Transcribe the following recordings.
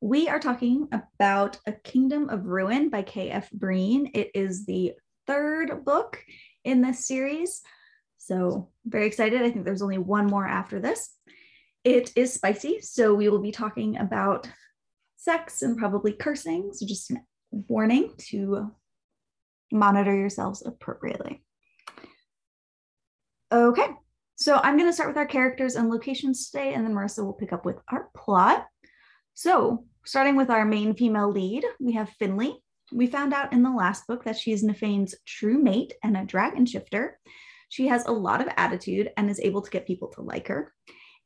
We are talking about A Kingdom of Ruin by K.F. Breene. It is the third book in this series. So, very excited. I think there's only one more after this. It is spicy, so we will be talking about sex and probably cursing. So, just a warning to monitor yourselves appropriately. Okay, so I'm going to start with our characters and locations today, and then Marissa will pick up with our plot. So, starting with our main female lead, we have Finley. We found out in the last book that she is Nyfain's true mate and a dragon shifter. She has a lot of attitude and is able to get people to like her.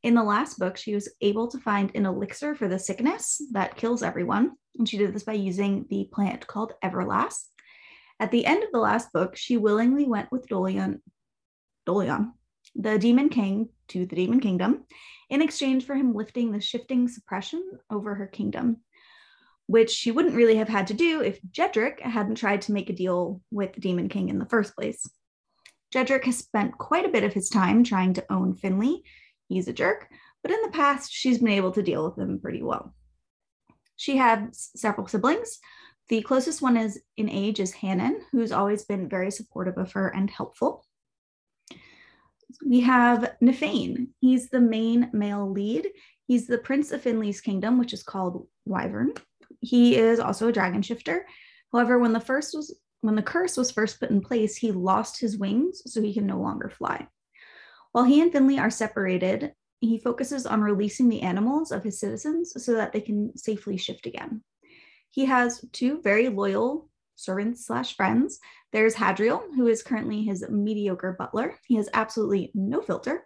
In the last book, she was able to find an elixir for the sickness that kills everyone. And she did this by using the plant called Everlass. At the end of the last book, she willingly went with Dolion, Dolion, the Demon King, to the Demon Kingdom in exchange for him lifting the shifting suppression over her kingdom, which she wouldn't really have had to do if Jedrick hadn't tried to make a deal with the Demon King in the first place. Jedrick has spent quite a bit of his time trying to own Finley. He's a jerk, but in the past, she's been able to deal with him pretty well. She has several siblings. The closest one is in age is Hannon, who's always been very supportive of her and helpful. We have Nyfain. He's the main male lead. He's the prince of Finley's kingdom, which is called Wyvern. He is also a dragon shifter. However, when the first was when the curse was first put in place, he lost his wings, so he can no longer fly. While he and Finley are separated, he focuses on releasing the animals of his citizens so that they can safely shift again. He has two very loyal servants slash friends. There's Hadriel, who is currently his mediocre butler. He has absolutely no filter.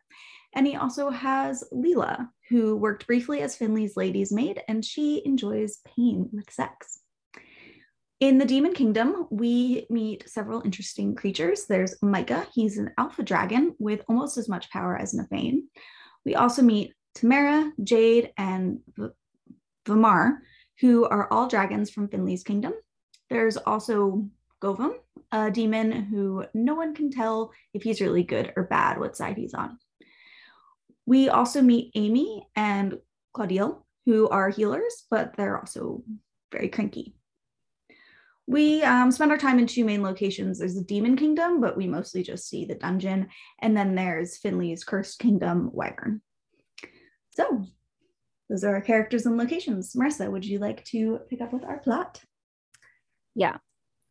And he also has Leala, who worked briefly as Finley's lady's maid, and she enjoys pain with sex. In the Demon Kingdom, we meet several interesting creatures. There's Micah, he's an alpha dragon with almost as much power as Nyfain. We also meet Tamara, Jade, and v- Vamar, who are all dragons from Finley's kingdom. There's also Govum, a demon who no one can tell if he's really good or bad, what side he's on. We also meet Amy and Claudille, who are healers, but they're also very cranky. We um, spend our time in two main locations. There's the Demon Kingdom, but we mostly just see the dungeon. And then there's Finley's Cursed Kingdom, Wyvern. So those are our characters and locations. Marissa, would you like to pick up with our plot? Yeah.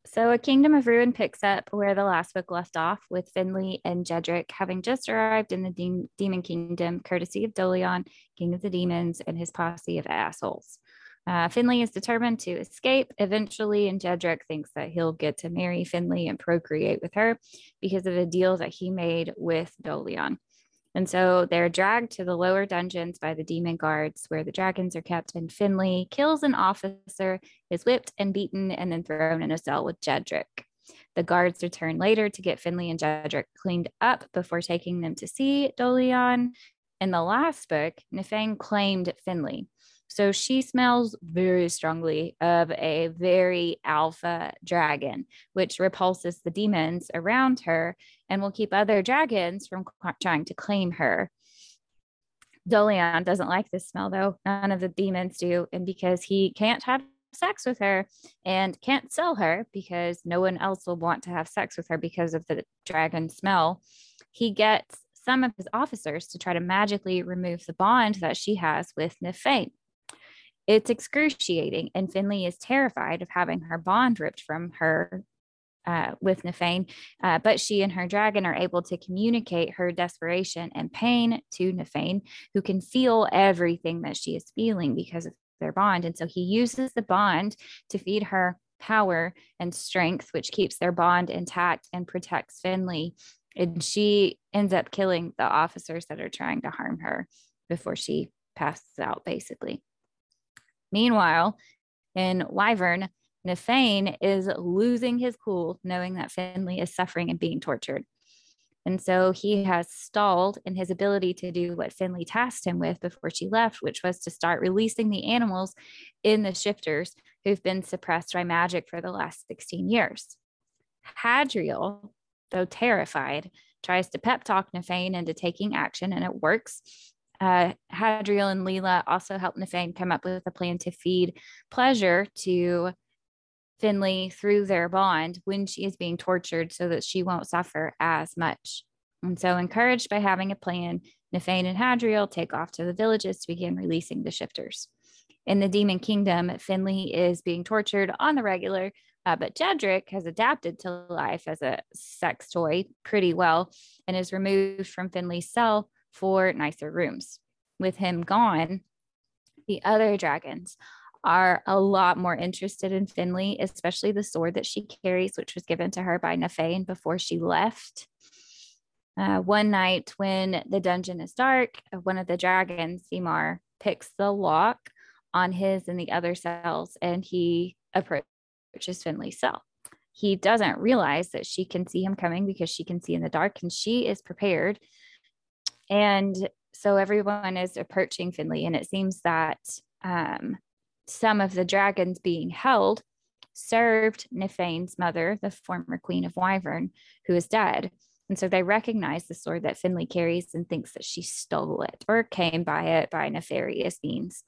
So, A Kingdom of Ruin picks up where the last book left off, with Finley and Jedrick having just arrived in the de- Demon Kingdom, courtesy of Dolion, King of the Demons, and his posse of assholes. Uh, Finley is determined to escape eventually, and Jedrick thinks that he'll get to marry Finley and procreate with her because of a deal that he made with Dolion. And so they're dragged to the lower dungeons by the demon guards where the dragons are kept, and Finley kills an officer, is whipped and beaten, and then thrown in a cell with Jedrick. The guards return later to get Finley and Jedrick cleaned up before taking them to see Dolion. In the last book, Nyfain claimed Finley. So she smells very strongly of a very alpha dragon, which repulses the demons around her and will keep other dragons from trying to claim her. Dolion doesn't like this smell, though. None of the demons do. And because he can't have sex with her and can't sell her because no one else will want to have sex with her because of the dragon smell, he gets some of his officers to try to magically remove the bond that she has with Nyfain. It's excruciating, and Finley is terrified of having her bond ripped from her uh, with Nyfain, uh, but she and her dragon are able to communicate her desperation and pain to Nyfain, who can feel everything that she is feeling because of their bond. And so he uses the bond to feed her power and strength, which keeps their bond intact and protects Finley. And she ends up killing the officers that are trying to harm her before she passes out, basically. Meanwhile, in Wyvern, Nyfain is losing his cool, knowing that Finley is suffering and being tortured. And so he has stalled in his ability to do what Finley tasked him with before she left, which was to start releasing the animals in the shifters who've been suppressed by magic for the last 16 years. Hadriel, though terrified, tries to pep talk Nyfain into taking action, and it works. Uh, Hadriel and Leala also help Nyfain come up with a plan to feed pleasure to Finley through their bond when she is being tortured so that she won't suffer as much. And so, encouraged by having a plan, Nyfain and Hadriel take off to the villages to begin releasing the shifters. In the Demon Kingdom, Finley is being tortured on the regular, uh, but Jedrick has adapted to life as a sex toy pretty well and is removed from Finley's cell for nicer rooms. With him gone, the other dragons are a lot more interested in Finley, especially the sword that she carries, which was given to her by Nyfain before she left. Uh, one night when the dungeon is dark, one of the dragons, Simar, picks the lock on his and the other cells and he approaches Finley's cell. He doesn't realize that she can see him coming because she can see in the dark and she is prepared. And so everyone is approaching Finley, and it seems that um, some of the dragons being held served Nyfain's mother, the former queen of Wyvern, who is dead. And so they recognize the sword that Finley carries and thinks that she stole it or came by it by nefarious means.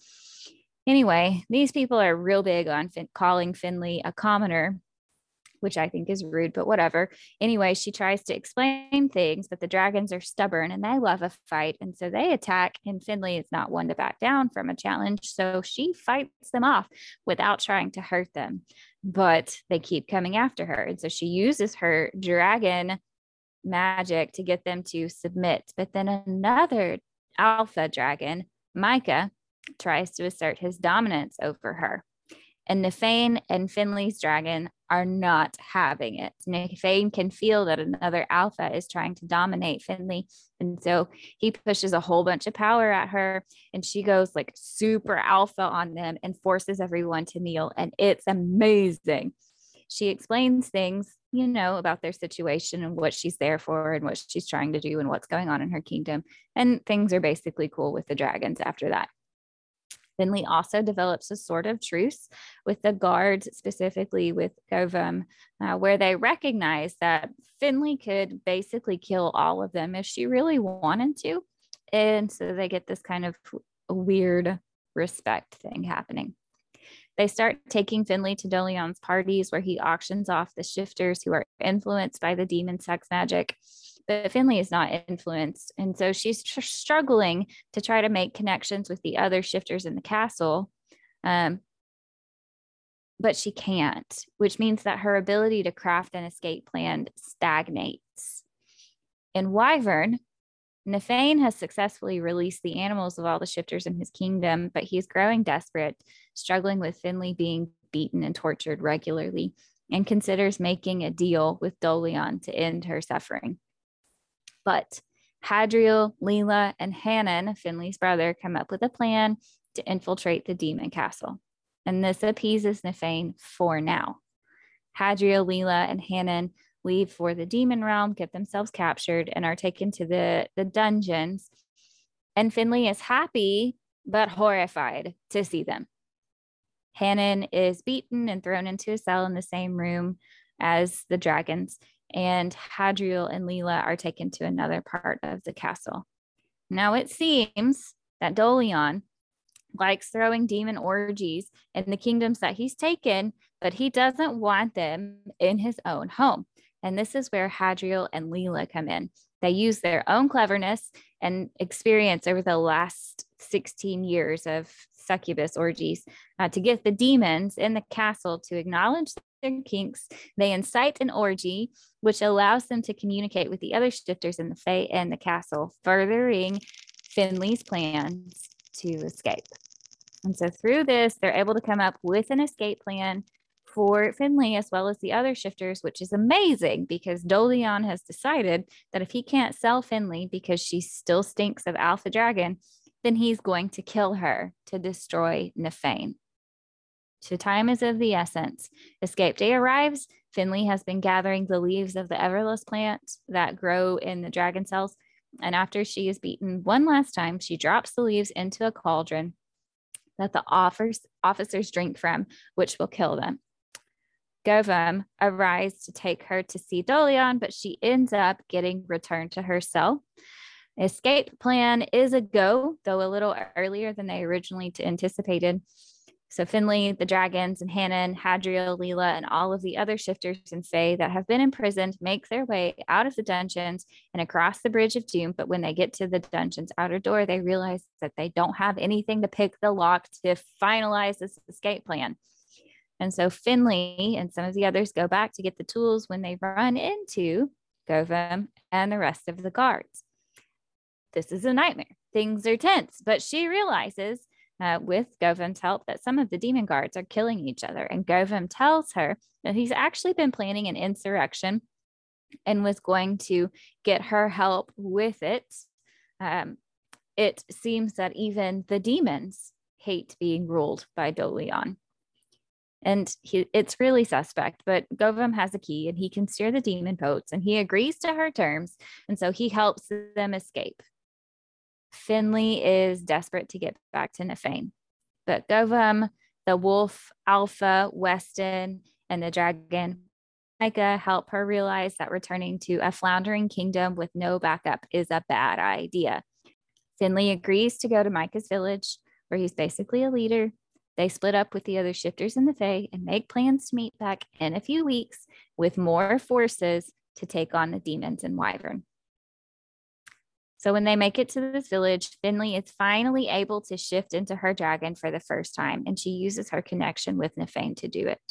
Anyway, these people are real big on fin- calling Finley a commoner which I think is rude, but whatever. Anyway, she tries to explain things, but the dragons are stubborn and they love a fight. And so they attack, and Finley is not one to back down from a challenge. So she fights them off without trying to hurt them, but they keep coming after her. And so she uses her dragon magic to get them to submit. But then another alpha dragon, Micah, tries to assert his dominance over her. And Nyfain and Finley's dragon are not having it. Nyfain can feel that another alpha is trying to dominate Finley. And so he pushes a whole bunch of power at her and she goes like super alpha on them and forces everyone to kneel. And it's amazing. She explains things, you know, about their situation and what she's there for and what she's trying to do and what's going on in her kingdom. And things are basically cool with the dragons after that. Finley also develops a sort of truce with the guards, specifically with Govum, uh, where they recognize that Finley could basically kill all of them if she really wanted to. And so they get this kind of weird respect thing happening. They start taking Finley to Dolion's parties where he auctions off the shifters who are influenced by the demon sex magic but Finley is not influenced. And so she's tr- struggling to try to make connections with the other shifters in the castle. Um, but she can't, which means that her ability to craft an escape plan stagnates. In Wyvern, Nyfain has successfully released the animals of all the shifters in his kingdom, but he's growing desperate, struggling with Finley being beaten and tortured regularly, and considers making a deal with Dolion to end her suffering. But Hadriel, Leala, and Hannon, Finley's brother, come up with a plan to infiltrate the demon castle. And this appeases Nyfain for now. Hadriel, Leala, and Hannon leave for the demon realm, get themselves captured, and are taken to the, the dungeons. And Finley is happy but horrified to see them. Hannon is beaten and thrown into a cell in the same room as the dragons, and Hadriel and Leala are taken to another part of the castle. Now it seems that Dolion likes throwing demon orgies in the kingdoms that he's taken, but he doesn't want them in his own home. And this is where Hadriel and Leala come in. They use their own cleverness and experience over the last 16 years of succubus orgies uh, to get the demons in the castle to acknowledge their kinks. They incite an orgy, which allows them to communicate with the other shifters in the Fae and the castle, furthering Finley's plans to escape. And so through this, they're able to come up with an escape plan for Finley as well as the other shifters, which is amazing because Dolion has decided that if he can't sell Finley because she still stinks of Alpha Dragon, then he's going to kill her to destroy Nyfain. So time is of the essence. Escape day arrives. Finley has been gathering the leaves of the everlass plant that grow in the dragon cells. And after she is beaten one last time, she drops the leaves into a cauldron that the offers, officers drink from, which will kill them. Govum arrives to take her to see Dolion, but she ends up getting returned to her cell. Escape plan is a go, though a little earlier than they originally anticipated. So Finley, the dragons, and Hannon, Hadriel, Leala, and all of the other shifters and Fae that have been imprisoned make their way out of the dungeons and across the Bridge of Doom. But when they get to the dungeon's outer door, they realize that they don't have anything to pick the lock to finalize this escape plan. And so Finley and some of the others go back to get the tools when they run into Govum and the rest of the guards. This is a nightmare. Things are tense, but she realizes uh, with Govum's help that some of the demon guards are killing each other. And Govum tells her that he's actually been planning an insurrection and was going to get her help with it. Um, it seems that even the demons hate being ruled by Dolion. And he, it's really suspect, but Govum has a key and he can steer the demon boats and he agrees to her terms. And so he helps them escape. Finley is desperate to get back to Nyfain, but Govum, the wolf, Alpha, Weston, and the dragon Micah help her realize that returning to a floundering kingdom with no backup is a bad idea. Finley agrees to go to Micah's village, where he's basically a leader. They split up with the other shifters in the Fae and make plans to meet back in a few weeks with more forces to take on the demons in Wyvern. So when they make it to this village, Finley is finally able to shift into her dragon for the first time, and she uses her connection with Nyfain to do it.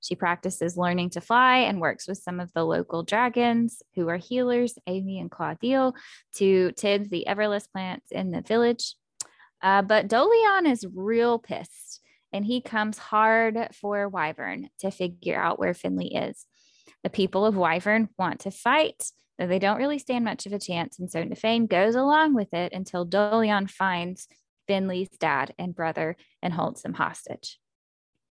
She practices learning to fly and works with some of the local dragons who are healers, Amy and Claudio, to tend the everlass plants in the village. Uh, but Dolion is real pissed, and he comes hard for Wyvern to figure out where Finley is. The people of Wyvern want to fight, though they don't really stand much of a chance. And so Nyfain goes along with it until Dolion finds Finley's dad and brother and holds them hostage.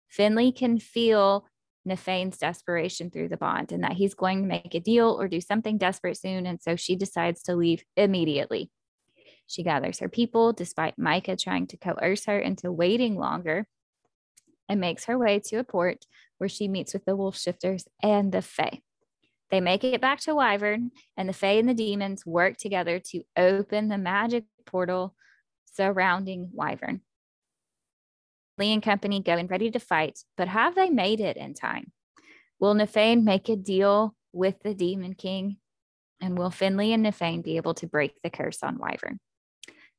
Finley can feel Nyfain's desperation through the bond and that he's going to make a deal or do something desperate soon. And so she decides to leave immediately. She gathers her people despite Micah trying to coerce her into waiting longer and makes her way to a port where she meets with the wolf shifters and the Fae. They make it back to Wyvern, and the Fae and the demons work together to open the magic portal surrounding Wyvern. Lee and company go in ready to fight, but have they made it in time? Will Nyfain make a deal with the Demon King? And will Finley and Nyfain be able to break the curse on Wyvern?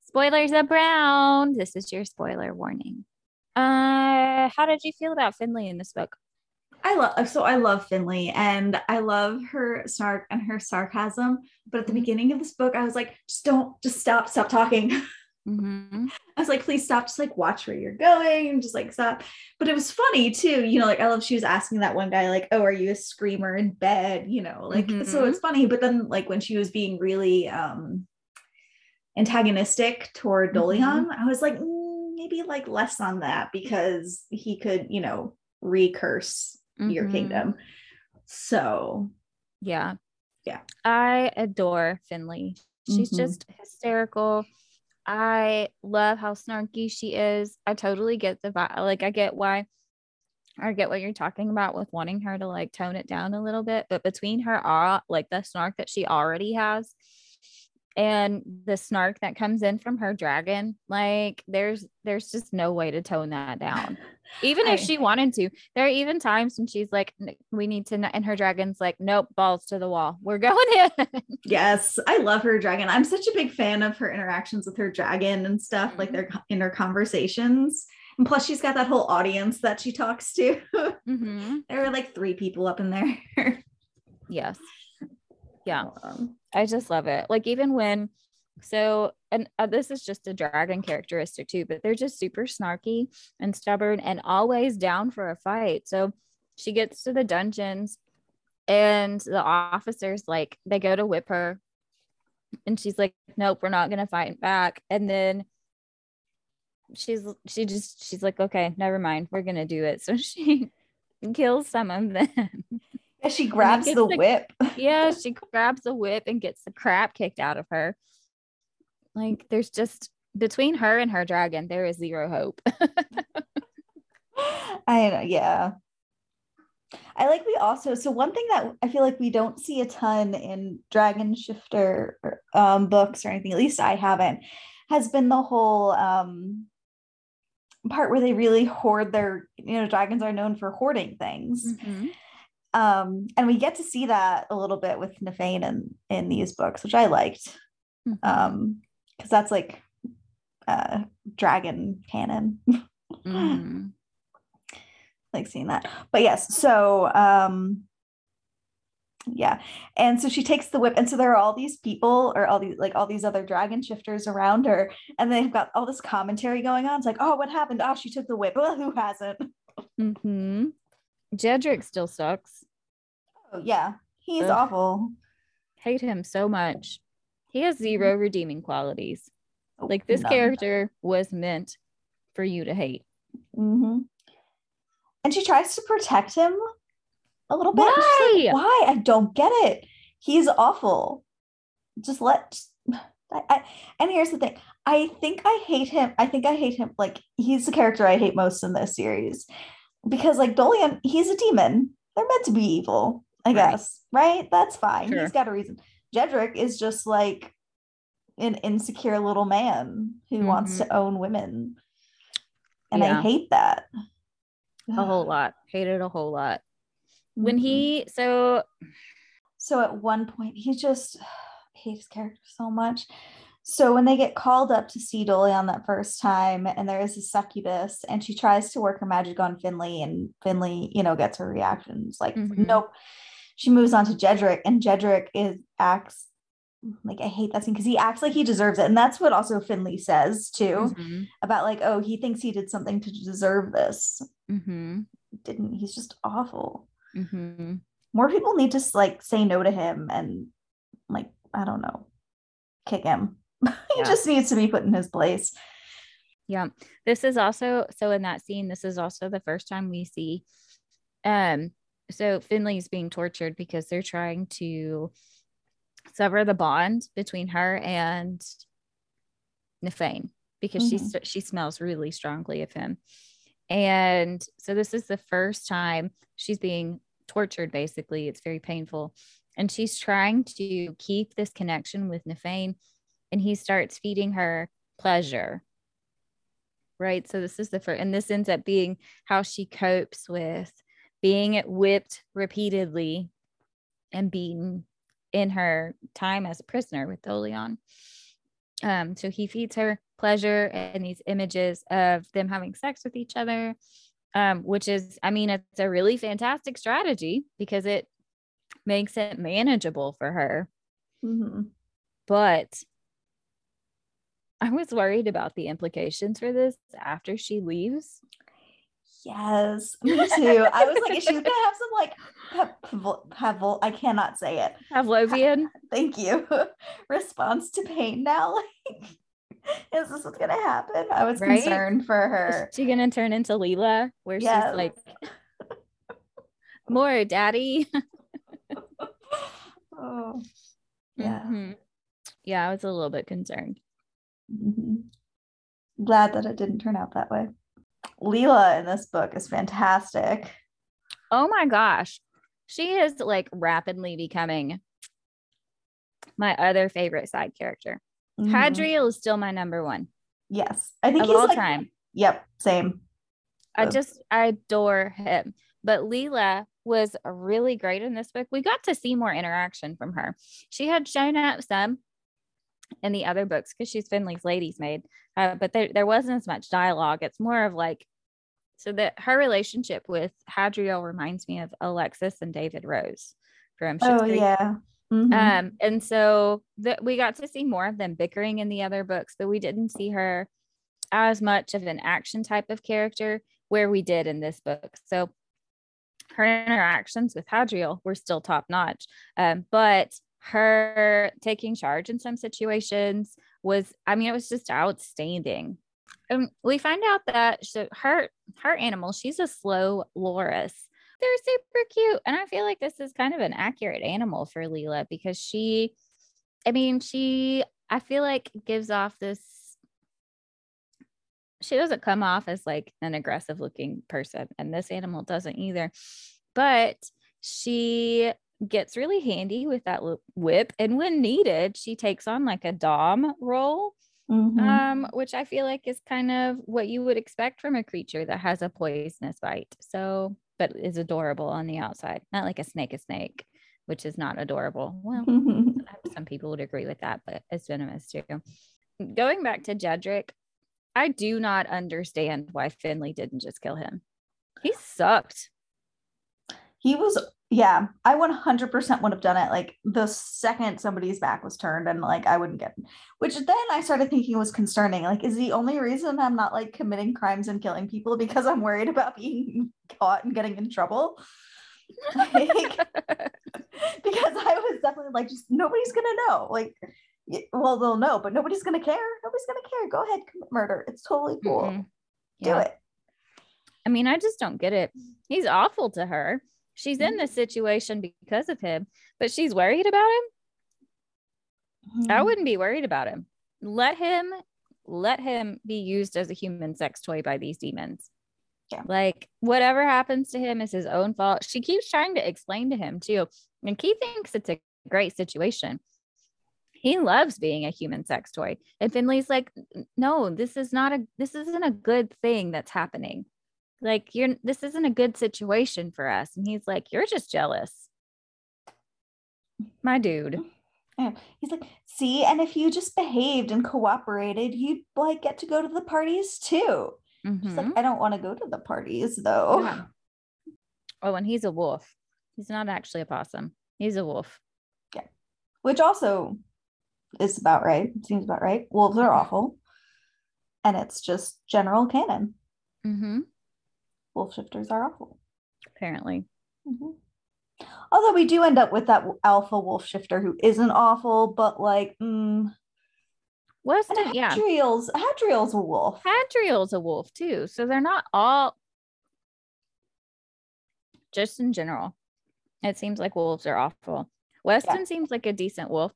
Spoilers abound. This is your spoiler warning. Uh, how did you feel about Finley in this book? I love so I love Finley and I love her snark and her sarcasm. But at the mm-hmm. beginning of this book, I was like, just don't, just stop, stop talking. Mm-hmm. I was like, please stop, just like watch where you're going and just like stop. But it was funny too, you know, like I love she was asking that one guy, like, oh, are you a screamer in bed? You know, like mm-hmm. so it's funny. But then like when she was being really um antagonistic toward Dolion, mm-hmm. I was like, mm, maybe like less on that because he could, you know, recurse mm-hmm. your kingdom. So, yeah. Yeah. I adore Finley. She's mm-hmm. just hysterical. I love how snarky she is. I totally get the vibe. Like, I get why. I get what you're talking about with wanting her to like tone it down a little bit, but between her, like the snark that she already has, and the snark that comes in from her dragon like there's there's just no way to tone that down. Even I, if she wanted to there are even times when she's like we need to and her dragon's like nope balls to the wall. We're going in. Yes i love her dragon. I'm such a big fan of her interactions with her dragon and stuff mm-hmm. like their inner conversations. And plus she's got that whole audience that she talks to. Mm-hmm. there were like three people up in there. Yes yeah. Um, i just love it. Like even when so and uh, this is just a dragon characteristic too but they're just super snarky and stubborn and always down for a fight. So she gets to the dungeons and the officers like they go to whip her and she's like nope we're not going to fight back. And then she's she just she's like, okay, never mind, we're gonna do it. So she kills some of them. Yeah, she grabs the, the whip. yeah, she grabs the whip and gets the crap kicked out of her. Like there's just between her and her dragon, there is zero hope. I know, yeah. I like we also so one thing that I feel like we don't see a ton in Dragon Shifter um, books or anything, at least I haven't, has been the whole um, part where they really hoard their, you know, dragons are known for hoarding things. Mm-hmm. Um, and we get to see that a little bit with Nyfain in, in these books, which I liked. Mm-hmm. Um, because that's like uh dragon canon. mm-hmm. like seeing that. But yes, so um yeah and so she takes the whip and so there are all these people or all these like all these other dragon shifters around her and they've got all this commentary going on it's like oh what happened oh she took the whip well who hasn't mm-hmm. Jedrick still sucks oh yeah he's Ugh. awful hate him so much he has zero mm-hmm. redeeming qualities oh, like this character was meant for you to hate mm-hmm. and she tries to protect him a little bit. Why? Like, Why? I don't get it. He's awful. Just let. I, I, and here's the thing. I think I hate him. I think I hate him. Like he's the character I hate most in this series because, like Dolion, he's a demon. They're meant to be evil, I right. guess. Right? That's fine. Sure. He's got a reason. Jedrick is just like an insecure little man who mm-hmm. wants to own women, and yeah. I hate that a whole lot. Hate it a whole lot when he mm-hmm. so so at one point he just hates character so much so when they get called up to see Dolion that first time and there is a succubus and she tries to work her magic on Finley and Finley, you know, gets her reactions like mm-hmm. nope. She moves on to Jedrick and Jedrick is acts like I hate that scene because he acts like he deserves it. And that's what also Finley says too mm-hmm. about like, oh, he thinks he did something to deserve this. Mm-hmm. Didn't he's just awful. Mm-hmm. More people need to like say no to him and like I don't know, kick him. he yeah. just needs to be put in his place. Yeah. This is also so in that scene, this is also the first time we see um so Finley's being tortured because they're trying to sever the bond between her and Nyfain because mm-hmm. she she smells really strongly of him. And so this is the first time she's being tortured, basically. It's very painful. And she's trying to keep this connection with Nyfain, and he starts feeding her pleasure. Right. So this is the first, and this ends up being how she copes with being whipped repeatedly and beaten in her time as a prisoner with Dolion. Um, so he feeds her pleasure and these images of them having sex with each other um, which is, I mean, it's a really fantastic strategy because it makes it manageable for her. Mm-hmm. But I was worried about the implications for this after she leaves. Yes, me too. I was like, is she gonna have some like Pavel? I cannot say it. Pavlovian. Thank you. Response to pain now. Like, is this what's gonna happen? I was right? concerned for her. Is she gonna turn into Leala, where yes. she's like, more daddy? oh, yeah. Mm-hmm. Yeah, I was a little bit concerned. Mm-hmm. Glad that it didn't turn out that way. Leala in this book is fantastic. Oh my gosh. She is like rapidly becoming my other favorite side character. Mm-hmm. Hadriel is still my number one. Yes. I think of he's all like, time. Yep. Same. I just I adore him. But Leala was really great in this book. We got to see more interaction from her. She had shown up some in the other books because she's Finley's lady's maid, uh, but there, there wasn't as much dialogue. It's more of like, so that her relationship with Hadriel reminds me of Alexis and David Rose from Oh, yeah. Mm-hmm. Um, and so that we got to see more of them bickering in the other books, but we didn't see her as much of an action type of character where we did in this book. So her interactions with Hadriel were still top notch. Um, but her taking charge in some situations was, I mean, it was just outstanding. and we find out that so her her animal, she's a slow loris. They're super cute, and I feel like this is kind of an accurate animal for Leala because she, I mean, she I feel like gives off this. She doesn't come off as like an aggressive looking person, and this animal doesn't either. But she gets really handy with that whip, and when needed, she takes on like a dom role Mm-hmm. Um, which I feel like is kind of what you would expect from a creature that has a poisonous bite. So, but is adorable on the outside, not like a snake, a snake, which is not adorable. Well, some people would agree with that, but it's venomous too. Going back to Jedrick, I do not understand why Finley didn't just kill him. He sucked. He was yeah, I 100% would have done it like the second somebody's back was turned and like I wouldn't get which then I started thinking was concerning. Like, is the only reason I'm not like committing crimes and killing people because I'm worried about being caught and getting in trouble? Like, because I was definitely like, just nobody's gonna know. Like, well, they'll know, but nobody's gonna care. Nobody's gonna care. Go ahead, commit murder. It's totally cool. Mm-hmm. Do it. I mean, I just don't get it. He's awful to her. She's in this mm-hmm. situation because of him, but she's worried about him. Mm-hmm. I wouldn't be worried about him. Let him let him be used as a human sex toy by these demons. Yeah. Like whatever happens to him is his own fault. She keeps trying to explain to him too. And he thinks it's a great situation. He loves being a human sex toy. And Finley's like, no, this is not a this isn't a good thing that's happening like you're this isn't a good situation for us. And he's like you're just jealous. My dude. Yeah. he's like see and if you just behaved and cooperated you'd like get to go to the parties too. Mm-hmm. like i don't want to go to the parties though. Yeah. oh and he's a wolf. He's not actually a possum. He's a wolf. Yeah. Which also is about right seems about right. Wolves are awful. And it's just general canon. Mm-hmm wolf shifters are awful. Apparently. Mm-hmm. Although we do end up with that alpha wolf shifter who isn't awful, but like, mm, Weston, yeah. Hadriel's Hadriel's a wolf. Hadriel's a wolf too. So they're not all just in general. It seems like wolves are awful. Weston yeah. seems like a decent wolf.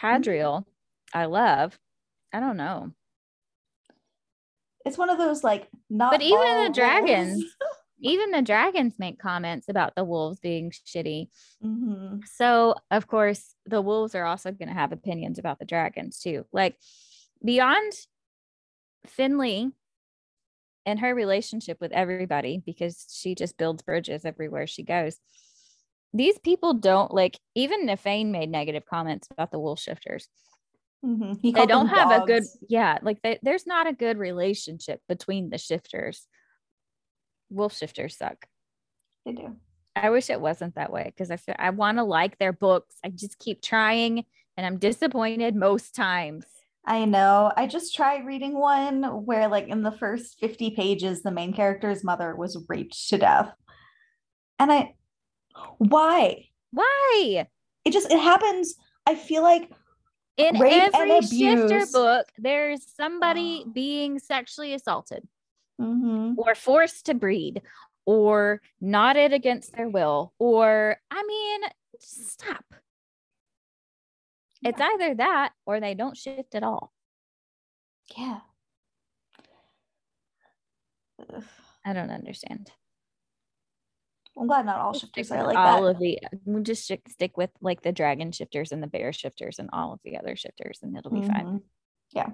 Hadriel, mm-hmm. I love. I don't know it's one of those like not but even the dragons even the dragons make comments about the wolves being shitty. Mm-hmm. so of course the wolves are also going to have opinions about the dragons too. Like beyond finley and her relationship with everybody because she just builds bridges everywhere she goes these people don't like even Nyfain made negative comments about the wolf shifters Mm-hmm. They don't have dogs. a good, yeah, like they, there's not a good relationship between the shifters. Wolf shifters suck. They do. I wish it wasn't that way because I feel I want to like their books. I just keep trying and I'm disappointed most times. I know. I just tried reading one where, like, in the first 50 pages, the main character's mother was raped to death. And I, why? Why? It just, it happens. I feel like in every shifter book, there's somebody oh. being sexually assaulted mm-hmm. or forced to breed or knotted against their will. Or, I mean, stop. Yeah. It's either that or they don't shift at all. Yeah. I don't understand. I'm glad not all shifters are like all that. of the we'll just stick with like the dragon shifters and the bear shifters and all of the other shifters and it'll be mm-hmm. fine. Yeah.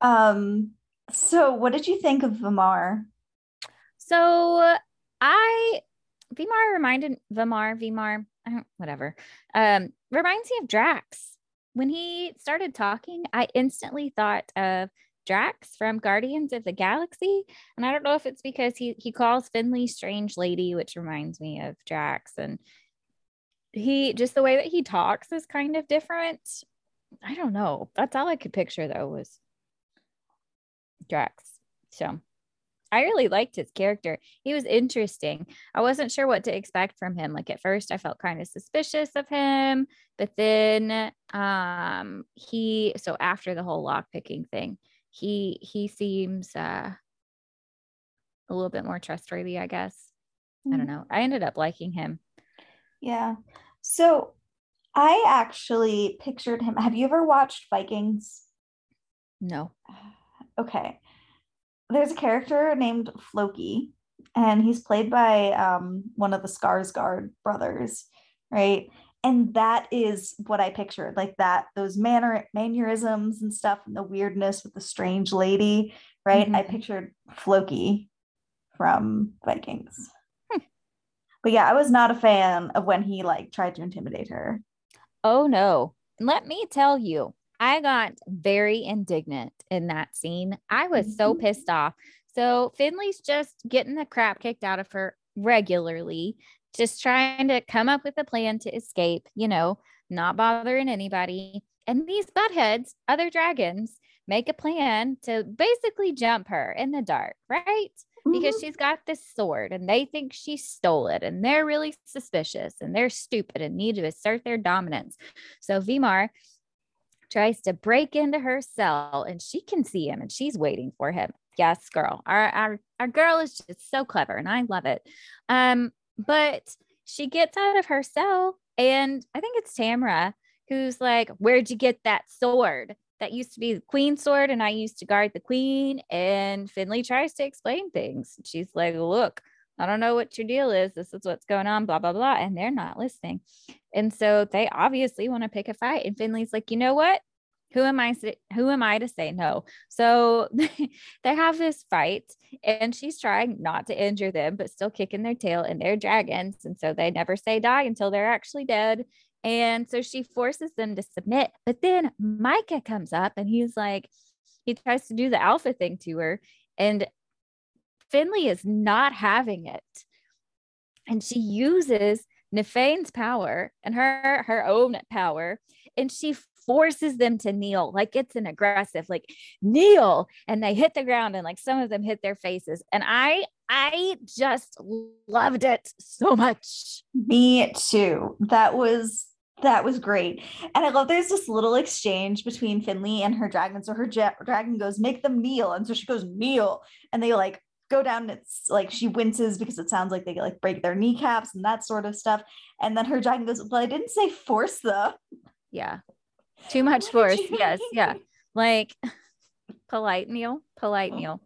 Um so what did you think of Vimar? So I Vimar reminded Vimar, Vimar, whatever. Um reminds me of Drax. When he started talking, I instantly thought of Drax from Guardians of the Galaxy. And I don't know if it's because he he calls Finley Strange Lady, which reminds me of Drax. And he just the way that he talks is kind of different. I don't know. That's all I could picture though was Drax. So I really liked his character. He was interesting. I wasn't sure what to expect from him. Like at first I felt kind of suspicious of him, but then um he so after the whole lock picking thing, he he seems uh a little bit more trustworthy, I guess. Mm. I don't know. I ended up liking him. Yeah. So I actually pictured him. Have you ever watched Vikings? No. Okay. There's a character named Floki, and he's played by um, one of the Skarsgård brothers, right? And that is what I pictured, like that, those manner mannerisms and stuff, and the weirdness with the strange lady, right? Mm-hmm. I pictured Floki from Vikings. Hmm. But yeah, I was not a fan of when he like tried to intimidate her. Oh no. And let me tell you, I got very indignant in that scene. I was so mm-hmm. pissed off. So Finley's just getting the crap kicked out of her regularly, just trying to come up with a plan to escape, you know, not bothering anybody. And these buttheads, other dragons, make a plan to basically jump her in the dark, right? because mm-hmm. she's got this sword and they think she stole it and they're really suspicious and they're stupid and need to assert their dominance. So Vimar tries to break into her cell and she can see him and she's waiting for him. Yes, girl. Our our, our girl is just so clever and I love it. Um, but she gets out of her cell and I think it's Tamra who's like, Where'd you get that sword? that used to be the queen's sword and I used to guard the queen. And Finley tries to explain things. She's like, look, I don't know what your deal is. This is what's going on, blah, blah, blah. And they're not listening. And so they obviously want to pick a fight. And Finley's like, you know what? Who am I? Who am I to say no? So they have this fight, and she's trying not to injure them, but still kicking their tail. And they're dragons, and so they never say die until they're actually dead. And so she forces them to submit. But then Micah comes up and he's like, he tries to do the alpha thing to her. And Finley is not having it. And she uses Nyfain's power and her her own power. And she forces them to kneel like it's an aggressive like kneel and they hit the ground and like some of them hit their faces and i i just loved it so much me too that was that was great. And I love there's this little exchange between Finley and her dragon. So her ja- dragon goes, make them kneel. And so she goes, kneel. And they like go down. And it's like she winces because it sounds like they like break their kneecaps and that sort of stuff. And then her dragon goes, well, I didn't say force them. Yeah. Too much force. Yes. Yeah. Like polite kneel, polite kneel.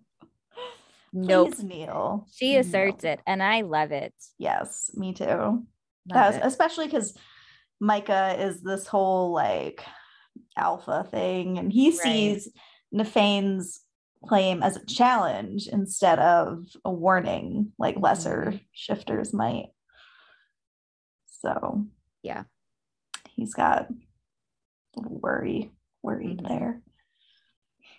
Nope. kneel. She asserts it and I love it. Yes, me too. Love was, especially because Micah is this whole like alpha thing, and he right. sees Nyfain's claim as a challenge instead of a warning, like lesser mm-hmm. shifters might. So, yeah, he's got worry, worried mm-hmm. there.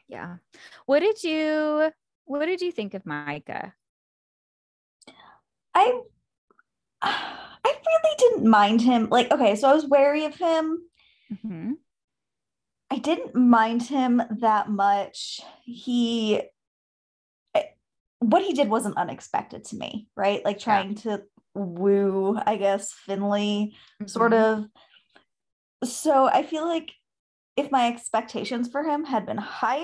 Yeah. What did you What did you think of Micah? I I really didn't mind him. Like, okay, so I was wary of him. Mm-hmm. I didn't mind him that much. He, what he did wasn't unexpected to me, right? Like trying yeah. to woo, I guess, Finley, mm-hmm. sort of. So I feel like if my expectations for him had been higher,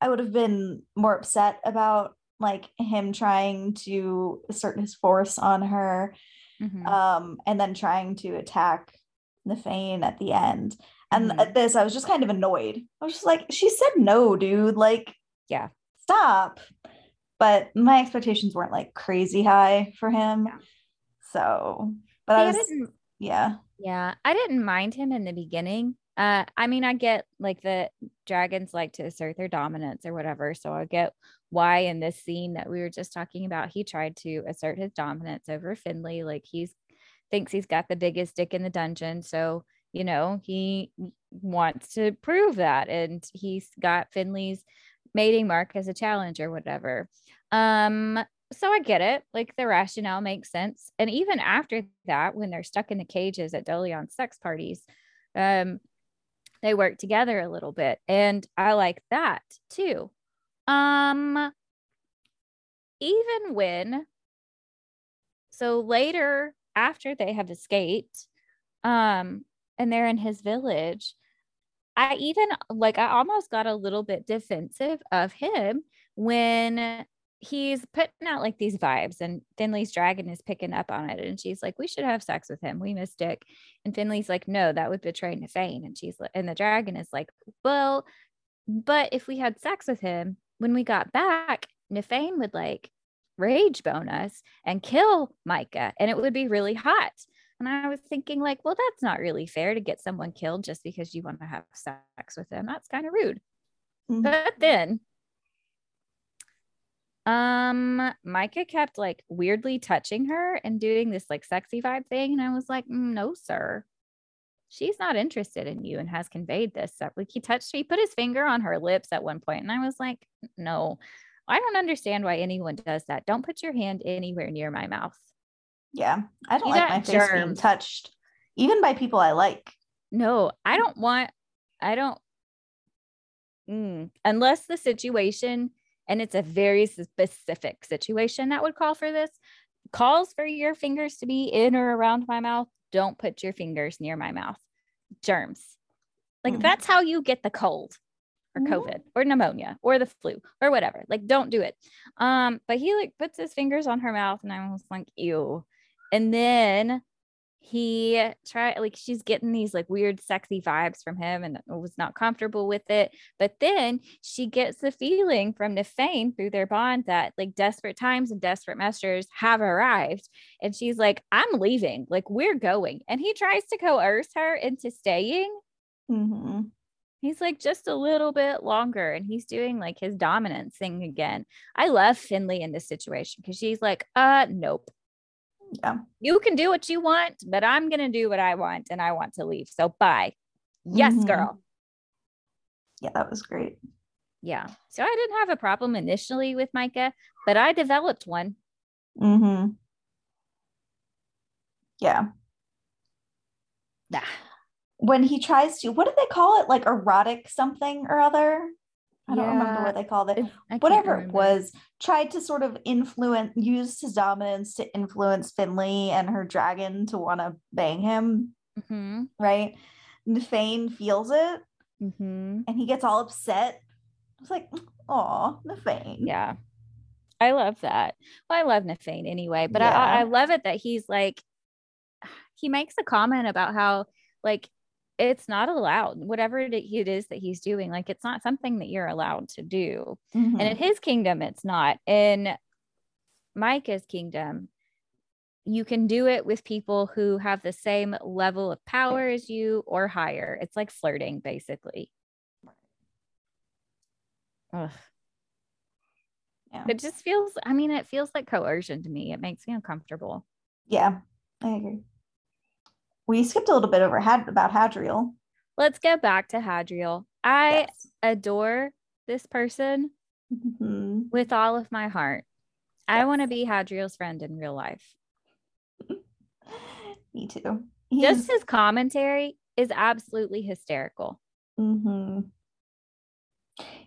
I would have been more upset about like him trying to assert his force on her mm-hmm. um, and then trying to attack Nyfain at the end. And mm-hmm. at this, I was just kind of annoyed. I was just like, she said no, dude. Like, yeah, stop. But my expectations weren't like crazy high for him. Yeah. So, but See, I was, I yeah. Yeah. I didn't mind him in the beginning. Uh, I mean, I get like the dragons like to assert their dominance or whatever. So I get why in this scene that we were just talking about, he tried to assert his dominance over Finley. Like he's thinks he's got the biggest dick in the dungeon. So, you know, he wants to prove that. And he's got Finley's mating mark as a challenge or whatever. Um, so I get it. Like the rationale makes sense. And even after that, when they're stuck in the cages at Dolion's sex parties, um, they work together a little bit and i like that too um even when so later after they have escaped um and they're in his village I even like I almost got a little bit defensive of him when he's putting out like these vibes and Finley's dragon is picking up on it and she's like we should have sex with him. We miss Dick. And Finley's like no that would betray Nyfain. And she's like and the dragon is like well but if we had sex with him when we got back Nyfain would like rage bone us and kill Micah and it would be really hot. And I was thinking like well that's not really fair to get someone killed just because you want to have sex with them that's kind of rude. Mm-hmm. but then um, Micah kept like weirdly touching her and doing this like sexy vibe thing. And I was like, mm, no, sir. She's not interested in you and has conveyed this. So, like he touched me, put his finger on her lips at one point, and I was like, no, I don't understand why anyone does that. Don't put your hand anywhere near my mouth. Yeah. I don't you like my face being touched, even by people I like. No, I don't want, I don't, mm, unless the situation and it's a very specific situation that would call for this. Calls for your fingers to be in or around my mouth. Don't put your fingers near my mouth. Germs. Like mm. that's how you get the cold or mm-hmm. covid or pneumonia or the flu or whatever. Like don't do it. Um but he like puts his fingers on her mouth and i was like ew. And then he tried like she's getting these like weird sexy vibes from him and was not comfortable with it. But then she gets the feeling from Nyfain through their bond that like desperate times and desperate measures have arrived. And she's like I'm leaving. Like we're going. And he tries to coerce her into staying. Mm-hmm. he's like just a little bit longer and he's doing like his dominance thing again. I love Finley in this situation because she's like uh nope yeah. You can do what you want, but I'm going to do what I want and I want to leave. So bye. Yes, mm-hmm. girl. Yeah, that was great. Yeah. So I didn't have a problem initially with Micah, but I developed one. mm-hmm Yeah. Nah. When he tries to, what did they call it? Like erotic something or other? I don't yeah. remember what they called it. Whatever it was, tried to sort of influence, use his dominance to influence Finley and her dragon to want to bang him. Mm-hmm. Right? Nyfain feels it mm-hmm. and he gets all upset. It's like, oh, Nyfain. Yeah. I love that. Well, I love Nyfain anyway, but yeah. I, I love it that he's like, he makes a comment about how, like, it's not allowed whatever it is that he's doing like it's not something that you're allowed to do mm-hmm. and in his kingdom it's not in micah's kingdom you can do it with people who have the same level of power as you or higher it's like flirting basically Ugh. Yeah. It just feels, I mean, it feels like coercion to me. It makes me uncomfortable. Yeah, I agree we skipped a little bit over had about Hadriel. Let's get back to Hadriel. I yes. adore this person mm-hmm. with all of my heart. Yes. I want to be Hadriel's friend in real life. Me too. He's... Just his commentary is absolutely hysterical. Mm-hmm.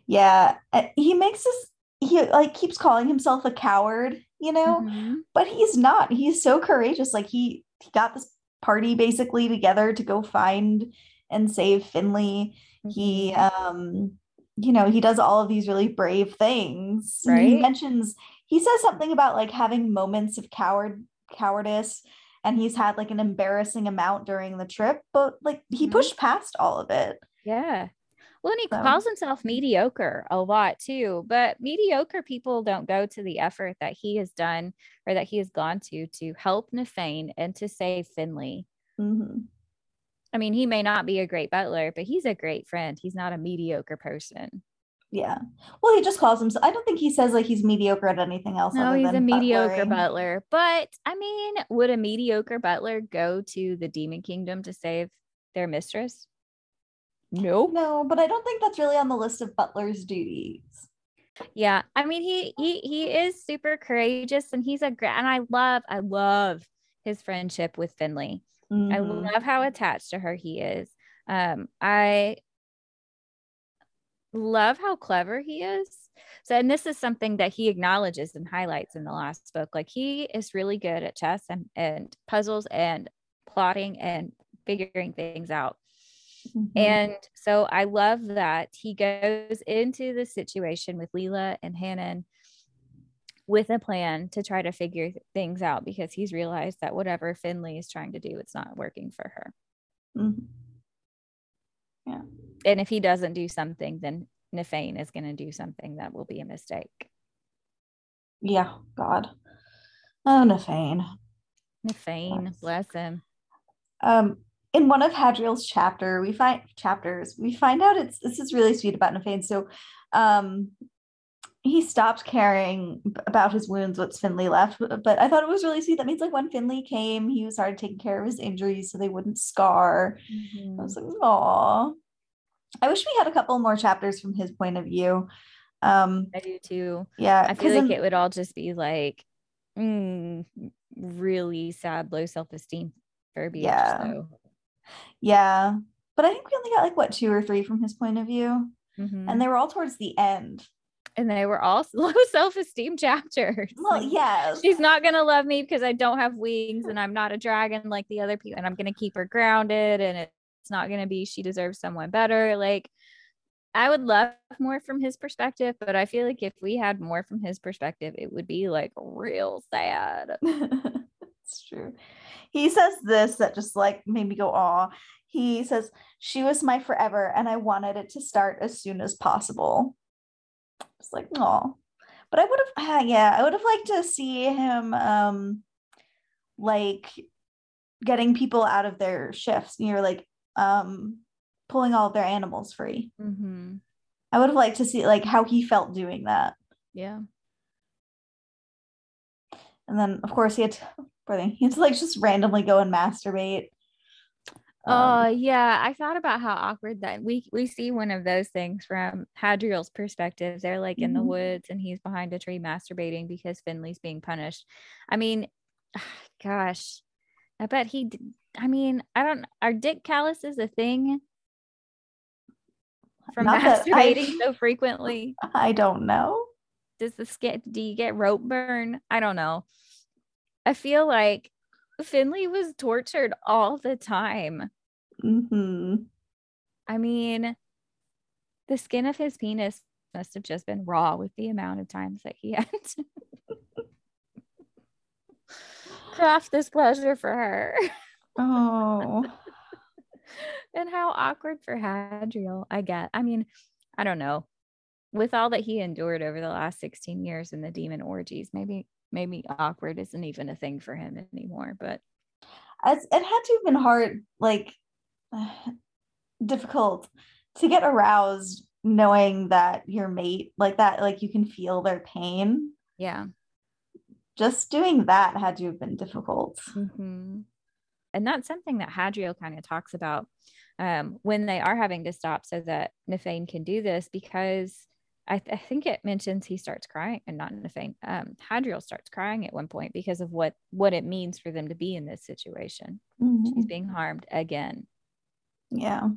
Yeah, he makes us. He like keeps calling himself a coward, you know, mm-hmm. but he's not. He's so courageous. Like he he got this party basically together to go find and save Finley. Mm-hmm. He um you know, he does all of these really brave things. Right. He mentions he says something about like having moments of coward cowardice and he's had like an embarrassing amount during the trip, but like he mm-hmm. pushed past all of it. Yeah. Well, and he so. calls himself mediocre a lot too, but mediocre people don't go to the effort that he has done or that he has gone to to help Nyfain and to save Finley. Mm-hmm. I mean, he may not be a great butler, but he's a great friend. He's not a mediocre person. Yeah. Well, he just calls himself. I don't think he says like he's mediocre at anything else. No, he's a mediocre butler. But I mean, would a mediocre butler go to the demon kingdom to save their mistress? No. No, but I don't think that's really on the list of butler's duties. Yeah. I mean, he he he is super courageous and he's a great and I love, I love his friendship with Finley. Mm-hmm. I love how attached to her he is. Um, I love how clever he is. So, and this is something that he acknowledges and highlights in the last book. Like he is really good at chess and, and puzzles and plotting and figuring things out. Mhm. And so I love that he goes into the situation with Leala and Hannon with a plan to try to figure things out because he's realized that whatever Finley is trying to do, it's not working for her. Mhm. And if he doesn't do something, then Nyfain is going to do something that will be a mistake. yeah, God. Oh, Nyfain. Nyfain, Yes. bless him. Um, in one of Hadriel's chapter, we find chapters, we find out it's this is really sweet about Nyfain. So um he stopped caring about his wounds once Finley left, but I thought it was really sweet. That means like when Finley came, he started taking care of his injuries so they wouldn't scar. I was like, aw. I wish we had a couple more chapters from his point of view. Um, I do too. yeah, I feel like in- it would all just be like mm, really sad, low self esteem verbiage. Yeah. So. Yeah, but I think we only got like what two or three from his point of view, Mhm. and they were all towards the end. and they were all low self esteem chapters. Well, Like, yeah, She's not gonna love me because I don't have wings and I'm not a dragon like the other people, and I'm gonna keep her grounded, and it's not gonna be she deserves someone better. Like, I would love more from his perspective, but I feel like if we had more from his perspective, it would be like real sad. it's true. He says this that just like made me go aw. He says, She was my forever, and I wanted it to start as soon as possible. It's like, aw. But I would have, uh, yeah, I would have liked to see him, um, like getting people out of their shifts, know, like, um, pulling all of their animals free. Mm-hmm. I would have liked to see like how he felt doing that. Yeah. And then, of course, he had to, poor thing, he had to like just randomly go and masturbate. Oh Um, yeah, I thought about how awkward that we we see one of those things from Hadriel's perspective. They're like in the Mhm. woods and he's behind a tree masturbating because Finley's being punished. I mean, gosh, I bet he. I mean, I don't. Are dick calluses a thing from Not masturbating I've- so frequently? I don't know. Does the skin? Do you get rope burn? I don't know. I feel like Finley was tortured all the time. hmm I mean, the skin of his penis must have just been raw with the amount of times that he had to craft this pleasure for her. Oh, and how awkward for Hadriel, I get. I mean, I don't know. With all that he endured over the last 16 years in the demon orgies, maybe maybe awkward isn't even a thing for him anymore. But As, it had to have been hard, like difficult to get aroused knowing that your mate, like that, like you can feel their pain. yeah. Just doing that had to have been difficult. hmm And that's something that Hadriel kind of talks about um, when they are having to stop so that Nyfain can do this because I, th- I think it mentions he starts crying and not in Nyfain. Um, Hadriel starts crying at one point because of what what it means for them to be in this situation. Mhm. She's being harmed again. Yeah.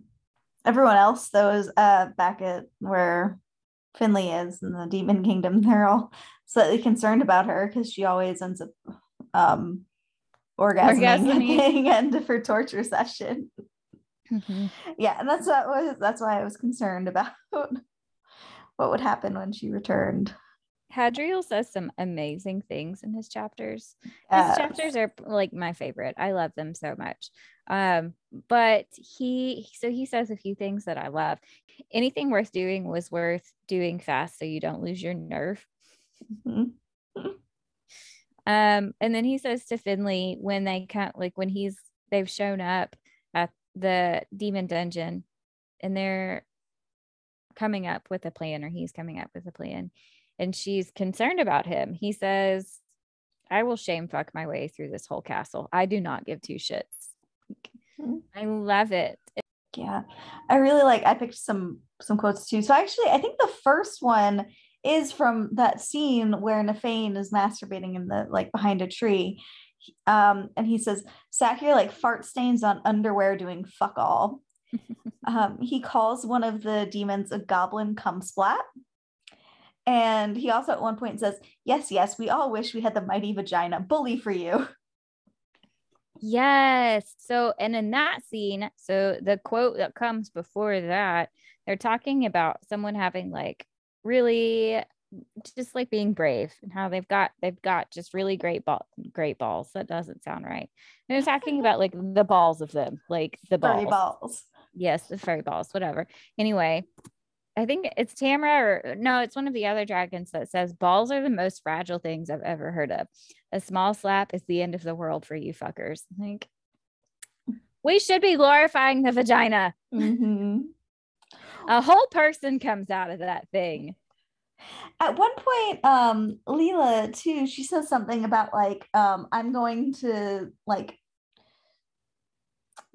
Everyone else, though, is uh, back at where Finley is in the Demon Kingdom. They're all slightly concerned about her because she always ends up um, orgasming at the end of her torture session. Yeah, and that's what was that's why I was concerned about what would happen when she returned. Hadriel says some amazing things in his chapters. His chapters are like my favorite. I love them so much. Um, but he so he says a few things that I love. Anything worth doing was worth doing fast so you don't lose your nerve. Mhm. Um, and then he says to Finley when they come like when he's they've shown up at the demon dungeon and they're coming up with a plan or he's coming up with a plan and she's concerned about him. He says, I will shame fuck my way through this whole castle. I do not give two shits. Mhm. I love it. Yeah, I really like. I picked some some quotes too. So actually, I think the first one is from that scene where Nyfain is masturbating in the like behind a tree, um, and he says, "Sat here like fart stains on underwear, doing fuck all." Um, he calls one of the demons a goblin cum splat. And he also at one point says, Yes, yes, we all wish we had the mighty vagina. Bully for you. Yes. So, and in that scene, so the quote that comes before that, they're talking about someone having like really just like being brave and how they've got they've got just really great ball great balls. That doesn't sound right. And they're talking about like the balls of them, like the balls. Balls. Yes, the fairy balls, whatever. Anyway, I think it's Tamara or no, it's one of the other dragons that says balls are the most fragile things I've ever heard of. A small slap is the end of the world for you fuckers. Like we should be glorifying the vagina. Mm-hmm. A whole person comes out of that thing. At one point, um, Leala too, she says something about like, um, I'm going to like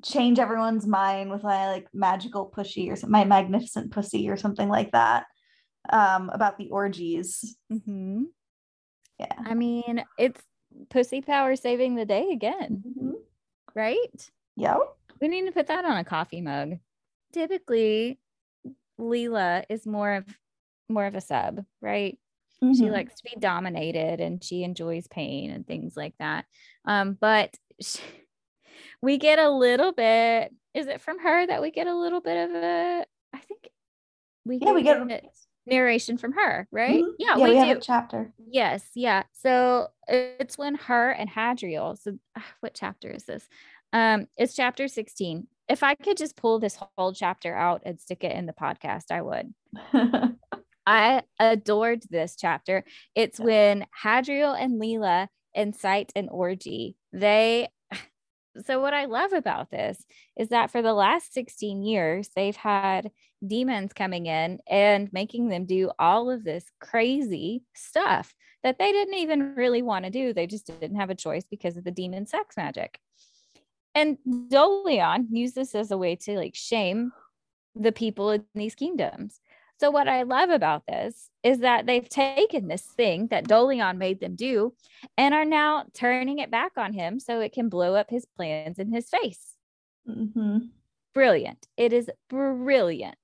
change everyone's mind with my like magical pushy or my magnificent pussy or something like that. Um, about the orgies. Mm-hmm. Yeah. I mean, it's pussy power saving the day again, Mm-hmm. right? Yep. We need to put that on a coffee mug. Typically, Leala is more of more of a sub, right? She Mhm. likes to be dominated and she enjoys pain and things like that. Um, but sh we get a little bit. Is it from her that we get a little bit of a? I think we Yeah, we get- narration from her, right? Mhm. Yeah, yeah, we, we, do. a chapter. Yes, yeah. So it's when her and Hadriel. So ah, what chapter is this? Um, it's chapter 16. If I could just pull this whole chapter out and stick it in the podcast, I would. I adored this chapter. It's when Hadriel and Leala incite an orgy. They so what I love about this is that for the last 16 years, they've had demons coming in and making them do all of this crazy stuff that they didn't even really want to do. They just didn't have a choice because of the demon sex magic. And Dolion used this as a way to like shame the people in these kingdoms. So what I love about this is that they've taken this thing that Dolion made them do and are now turning it back on him so it can blow up his plans in his face. Mm-hmm. Brilliant. It is brilliant.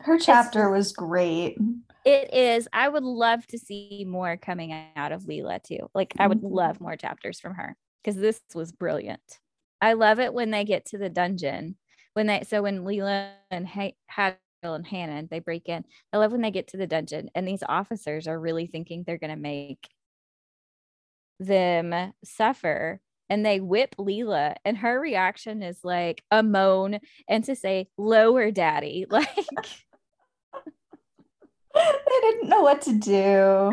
Her chapter was great. It is. I would love to see more coming out of Leala too. Like I would Mhm. love more chapters from her because this was brilliant. I love it when they get to the dungeon. When they so when Leala and ha- Hadriel and Hannon they break in. I love when they get to the dungeon and these officers are really thinking they're gonna make them suffer and they whip Leala and her reaction is like a moan and to say lower daddy like they didn't know what to do,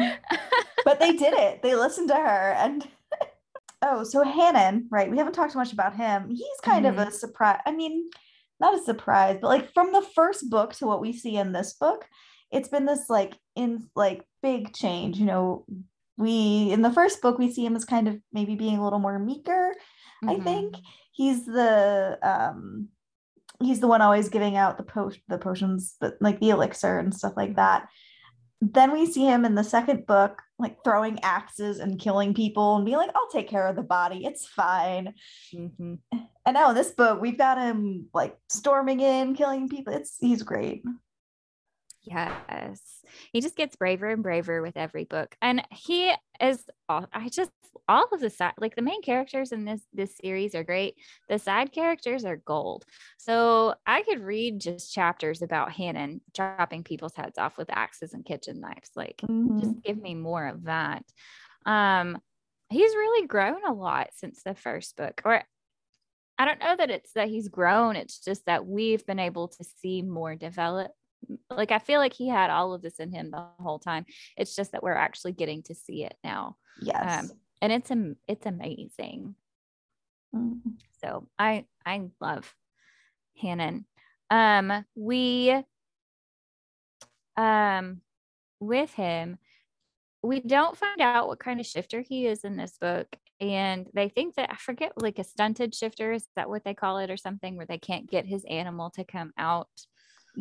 but they did it. They listened to her. And oh, so Hannon, right? We haven't talked much about him. He's kind of mm-hmm. a surprise. I mean, not a surprise, but like from the first book to what we see in this book, it's been this like in like big change. You know, we in the first book we see him as kind of maybe being a little more meeker. I Mhm. think he's the um he's the one always giving out the post the potions but like the elixir and stuff like that then we see him in the second book like throwing axes and killing people and being like i'll take care of the body. It's fine. Mhm. and now in this book we've got him like storming in killing people. It's he's great Yes. He just gets braver and braver with every book. And he is all I just all of the side like the main characters in this this series are great. The side characters are gold. So I could read just chapters about Hannon chopping people's heads off with axes and kitchen knives. Like Mhm. just give me more of that. Um he's really grown a lot since the first book. Or I don't know that it's that he's grown, it's just that we've been able to see more develop like I feel like he had all of this in him the whole time. It's just that we're actually getting to see it now. yes And it's am- it's amazing. Mhm. So I I love Hannon. Um we um with him we don't find out what kind of shifter he is in this book and they think that I forget like a stunted shifter is that what they call it or something where they can't get his animal to come out.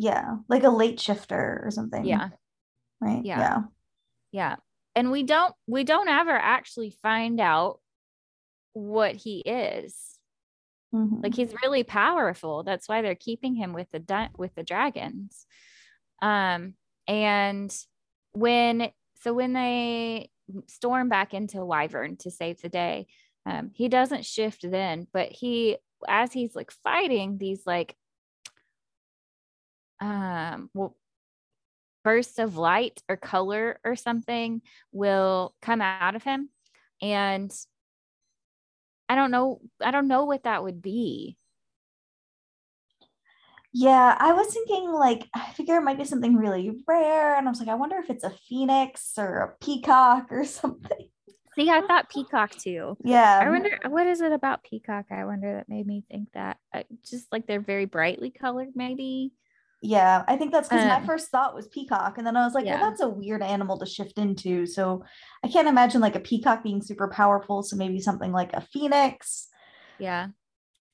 Yeah like a late shifter or something Yeah. right Yeah. yeah Yeah. And we don't we don't ever actually find out what he is. Mhm. Like he's really powerful. That's why they're keeping him with the di- with the dragons. Um and when so when they storm back into Wyvern to save the day, Um, he doesn't shift then, but he, as he's like fighting these like, um, well, bursts of light or color or something will come out of him, and I don't know, I don't know what that would be. Yeah, I was thinking like I figure it might be something really rare, and I was like, I wonder if it's a phoenix or a peacock or something. See, I thought peacock too. Yeah, I wonder what is it about peacock. I wonder that made me think that. Uh, just like they're very brightly colored, maybe. Yeah, I think that's because my Um, first thought was peacock, and then I was like, Yeah. well, that's a weird animal to shift into. So I can't imagine like a peacock being super powerful. So maybe something like a phoenix. Yeah.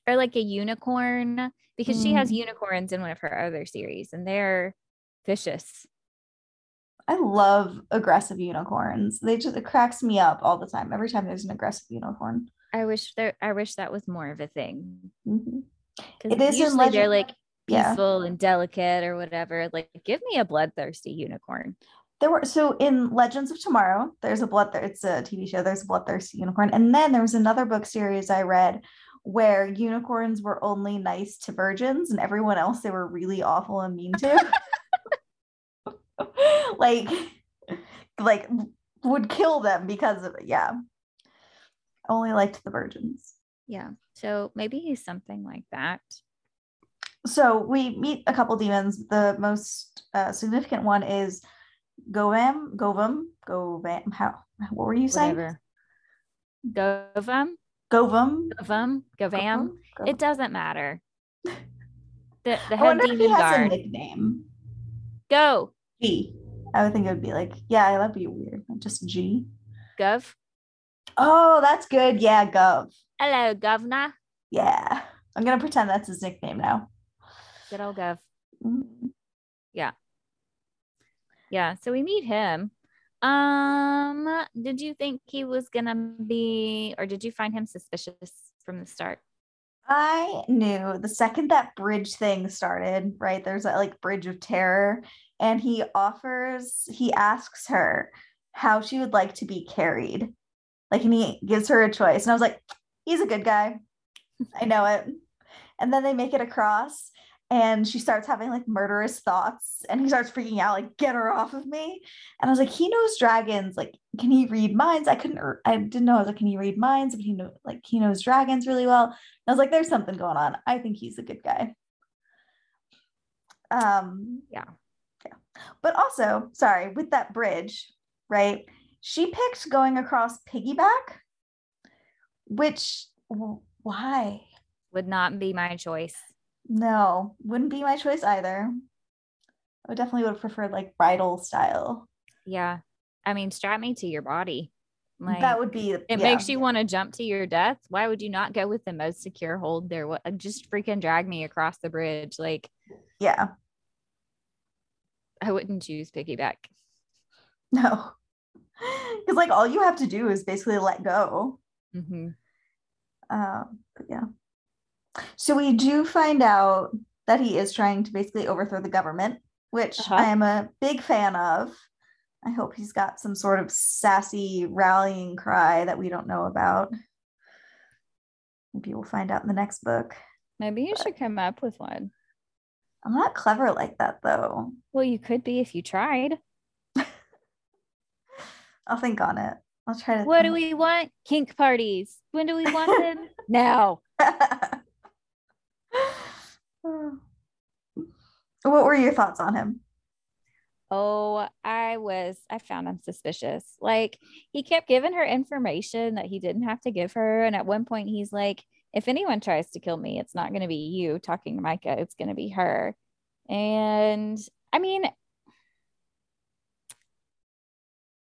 Or like a unicorn because she has Mm. unicorns in one of her other series and they're vicious. I love aggressive unicorns. They just it cracks me up all the time. Every time there's an aggressive unicorn. I wish there I wish that was more of a thing. Mhm. Because It is in usually they're Legend- like Yeah. and delicate or whatever. Like give me a bloodthirsty unicorn. There were so in Legends of Tomorrow, there's a blood it's a TV show, there's a bloodthirsty unicorn. And then there was another book series I read where unicorns were only nice to virgins and everyone else they were really awful and mean to. like like would kill them because of it. Yeah. Only liked the virgins. Yeah. So maybe he's something like that. So we meet a couple demons. The most uh, significant one is Govem, Govem, Govem. How? What were you saying? Whatever. Govum, Govem. Govum, Gavam. Govem? It doesn't matter. The the head he demon has guard. a nickname. Go. G. I would think it would be like, yeah, that'd be weird. Just G. Gov. Oh, that's good. Yeah, Gov. Hello, governor. Yeah. I'm gonna pretend that's his nickname now. Good old Gov. Mhm. Yeah. So we meet him. Um, did you think he was gonna be, or did you find him suspicious from the start? I knew the second that bridge thing started, right? There's that like bridge of terror, and he offers, he asks her how she would like to be carried. Like, and he gives her a choice. And I was like, he's a good guy. I know it. And then they make it across, and she starts having like murderous thoughts, and he starts freaking out, like, get her off of me. And I was like, he knows dragons. Like, can he read minds? I couldn't, I didn't know. I was like, can he read minds? But he know, like, he knows dragons really well. I was like, there's something going on. I think he's a good guy. Um, Yeah. Yeah. But also, sorry, with that bridge, right? She picked going across piggyback, which why? Would not be my choice. No, wouldn't be my choice either. I would definitely would have preferred like bridal style. Yeah. I mean, strap me to your body. Like that would be it makes you want to jump to your death. Why would you not go with the most secure hold there? What just freaking drag me across the bridge? Like yeah. I wouldn't choose piggyback. No. Because like all you have to do is basically let go. hmm Um, but yeah. So we do find out that he is trying to basically overthrow the government, which Uh-huh. I am a big fan of. I hope he's got some sort of sassy rallying cry that we don't know about. Maybe we'll find out in the next book. Maybe you should come up with one. I'm not clever like that though. Well, you could be if you tried. I'll think on it. I'll try to. What do we want? Kink parties. When do we want them? now. what were your thoughts on him? Oh, I was, I found him suspicious. Like he kept giving her information that he didn't have to give her. And at one point, he's like, if anyone tries to kill me, it's not going to be you talking to Micah, it's going to be her. And I mean,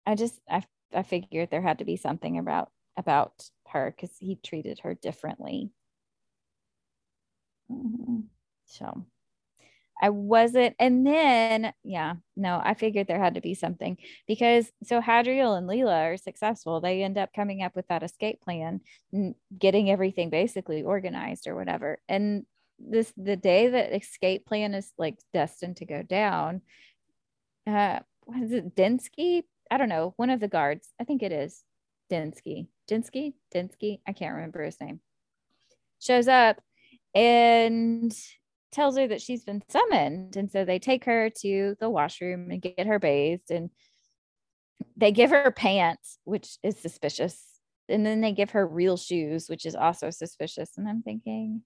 I just, I, I figured there had to be something about, about her because he treated her differently. Mhm. So I wasn't. And then, yeah, no, I figured there had to be something because so Hadriel and Leala are successful. They end up coming up with that escape plan getting everything basically organized or whatever. And this, the day that escape plan is like destined to go down, uh, what is it, Densky? I don't know, one of the guards, I think it is. Dinsky, Dinsky, Dinsky, I can't remember his name, shows up and tells her that she's been summoned. And so they take her to the washroom and get her bathed. And they give her pants, which is suspicious. And then they give her real shoes, which is also suspicious. And I'm thinking,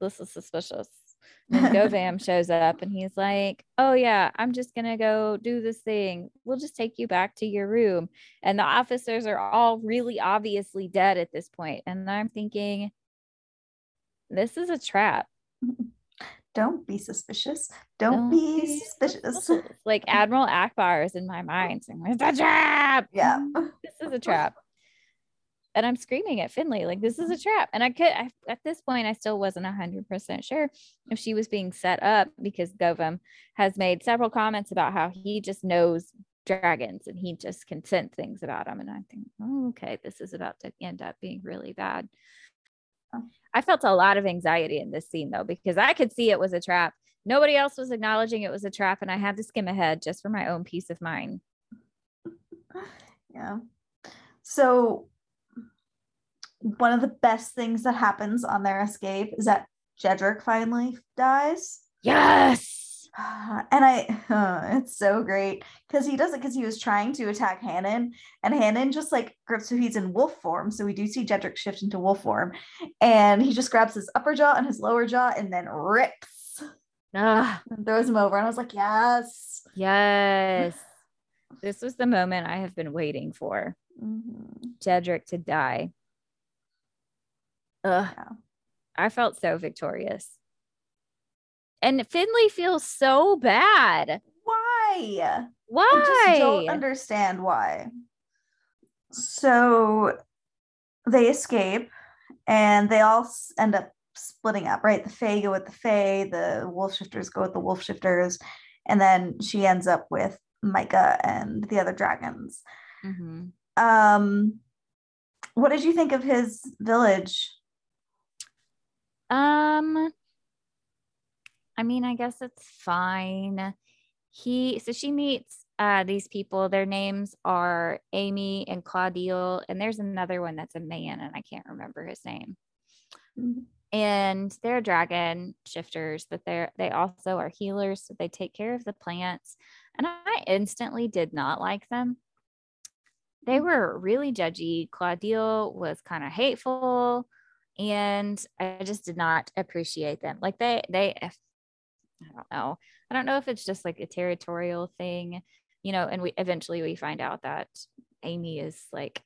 this is suspicious. And Govam shows up and he's like, Oh, yeah, I'm just going to go do this thing. We'll just take you back to your room. And the officers are all really obviously dead at this point. And I'm thinking, This is a trap. Don't be suspicious. Don't, Don't be, be suspicious. suspicious. Like Admiral Ackbar is in my mind saying, It's a trap. Yeah. This is a trap and I'm screaming at Finley like this is a trap. And I could I, at this point I still wasn't hundred percent sure if she was being set up because Govam has made several comments about how he just knows dragons and he just can sense things about them. And I think, oh, okay, this is about to end up being really bad. I felt a lot of anxiety in this scene though because I could see it was a trap. Nobody else was acknowledging it was a trap, and I had to skim ahead just for my own peace of mind. Yeah. So one of the best things that happens on their escape is that Jedrick finally dies. Yes. And I, uh, it's so great because he does it because he was trying to attack Hannon, and Hannon just like grips who he's in wolf form. So we do see Jedrick shift into wolf form, and he just grabs his upper jaw and his lower jaw and then rips ah. and throws him over. And I was like, yes, yes. this was the moment I have been waiting for. Mm-hmm. Jedrick to die. Ugh. Yeah. I felt so victorious. And Finley feels so bad. Why? Why? I just don't understand why. So they escape and they all end up splitting up, right? The Fae go with the Fae, the wolf shifters go with the wolf shifters, and then she ends up with Micah and the other dragons. Mm-hmm. Um, what did you think of his village? Um, I mean, I guess it's fine. He so she meets uh these people. Their names are Amy and Claudille, and there's another one that's a man, and I can't remember his name. Mm-hmm. And they're dragon shifters, but they're they also are healers, so they take care of the plants. And I instantly did not like them. They mm. were really judgy. Claudille was kind of hateful and I just did not appreciate them. Like they, they, I don't know. I don't know if it's just like a territorial thing, you know. And we eventually we find out that Amy is like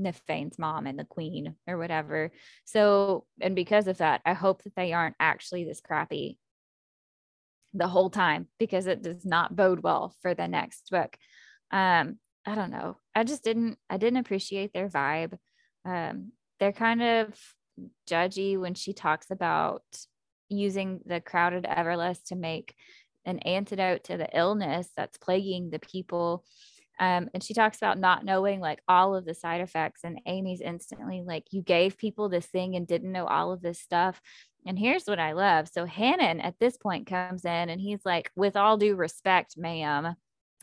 Nyfain's mom and the queen or whatever. So, and because of that, I hope that they aren't actually this crappy the whole time because it does not bode well for the next book. Um, I don't know. I just didn't I didn't appreciate their vibe. Um, they're kind of judgy when she talks about using the crowded everlass to make an antidote to the illness that's plaguing the people. Um, and she talks about not knowing like all of the side effects. And Amy's instantly like, You gave people this thing and didn't know all of this stuff. And here's what I love. So Hannon at this point comes in and he's like, With all due respect, madam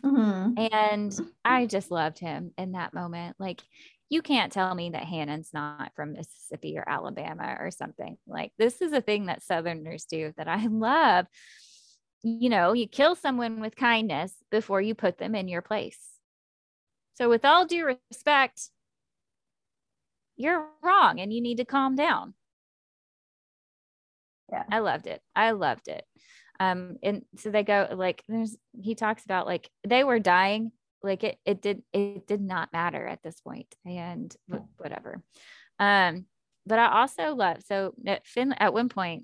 mm-hmm. And I just loved him in that moment. Like you can't tell me that Hannon's not from Mississippi or Alabama or something. Like this is a thing that Southerners do that I love. You know, you kill someone with kindness before you put them in your place. So, with all due respect, you're wrong and you need to calm down. Yeah. I loved it. I loved it. Um, and so they go like there's he talks about like they were dying like it it did it did not matter at this point and whatever. Um but i also love so at Fin at one point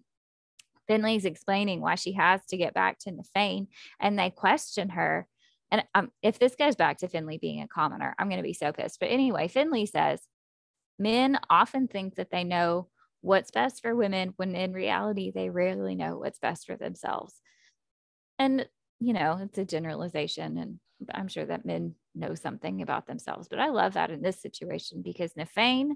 finley's explaining why she has to get back to Nyfain and they question her and um, if this goes back to finley being a commoner i'm going to be so pissed but anyway finley says men often think that they know what's best for women when in reality they rarely know what's best for themselves. And you know it's a generalization and I'm sure that men know something about themselves, but I love that in this situation because Nyfain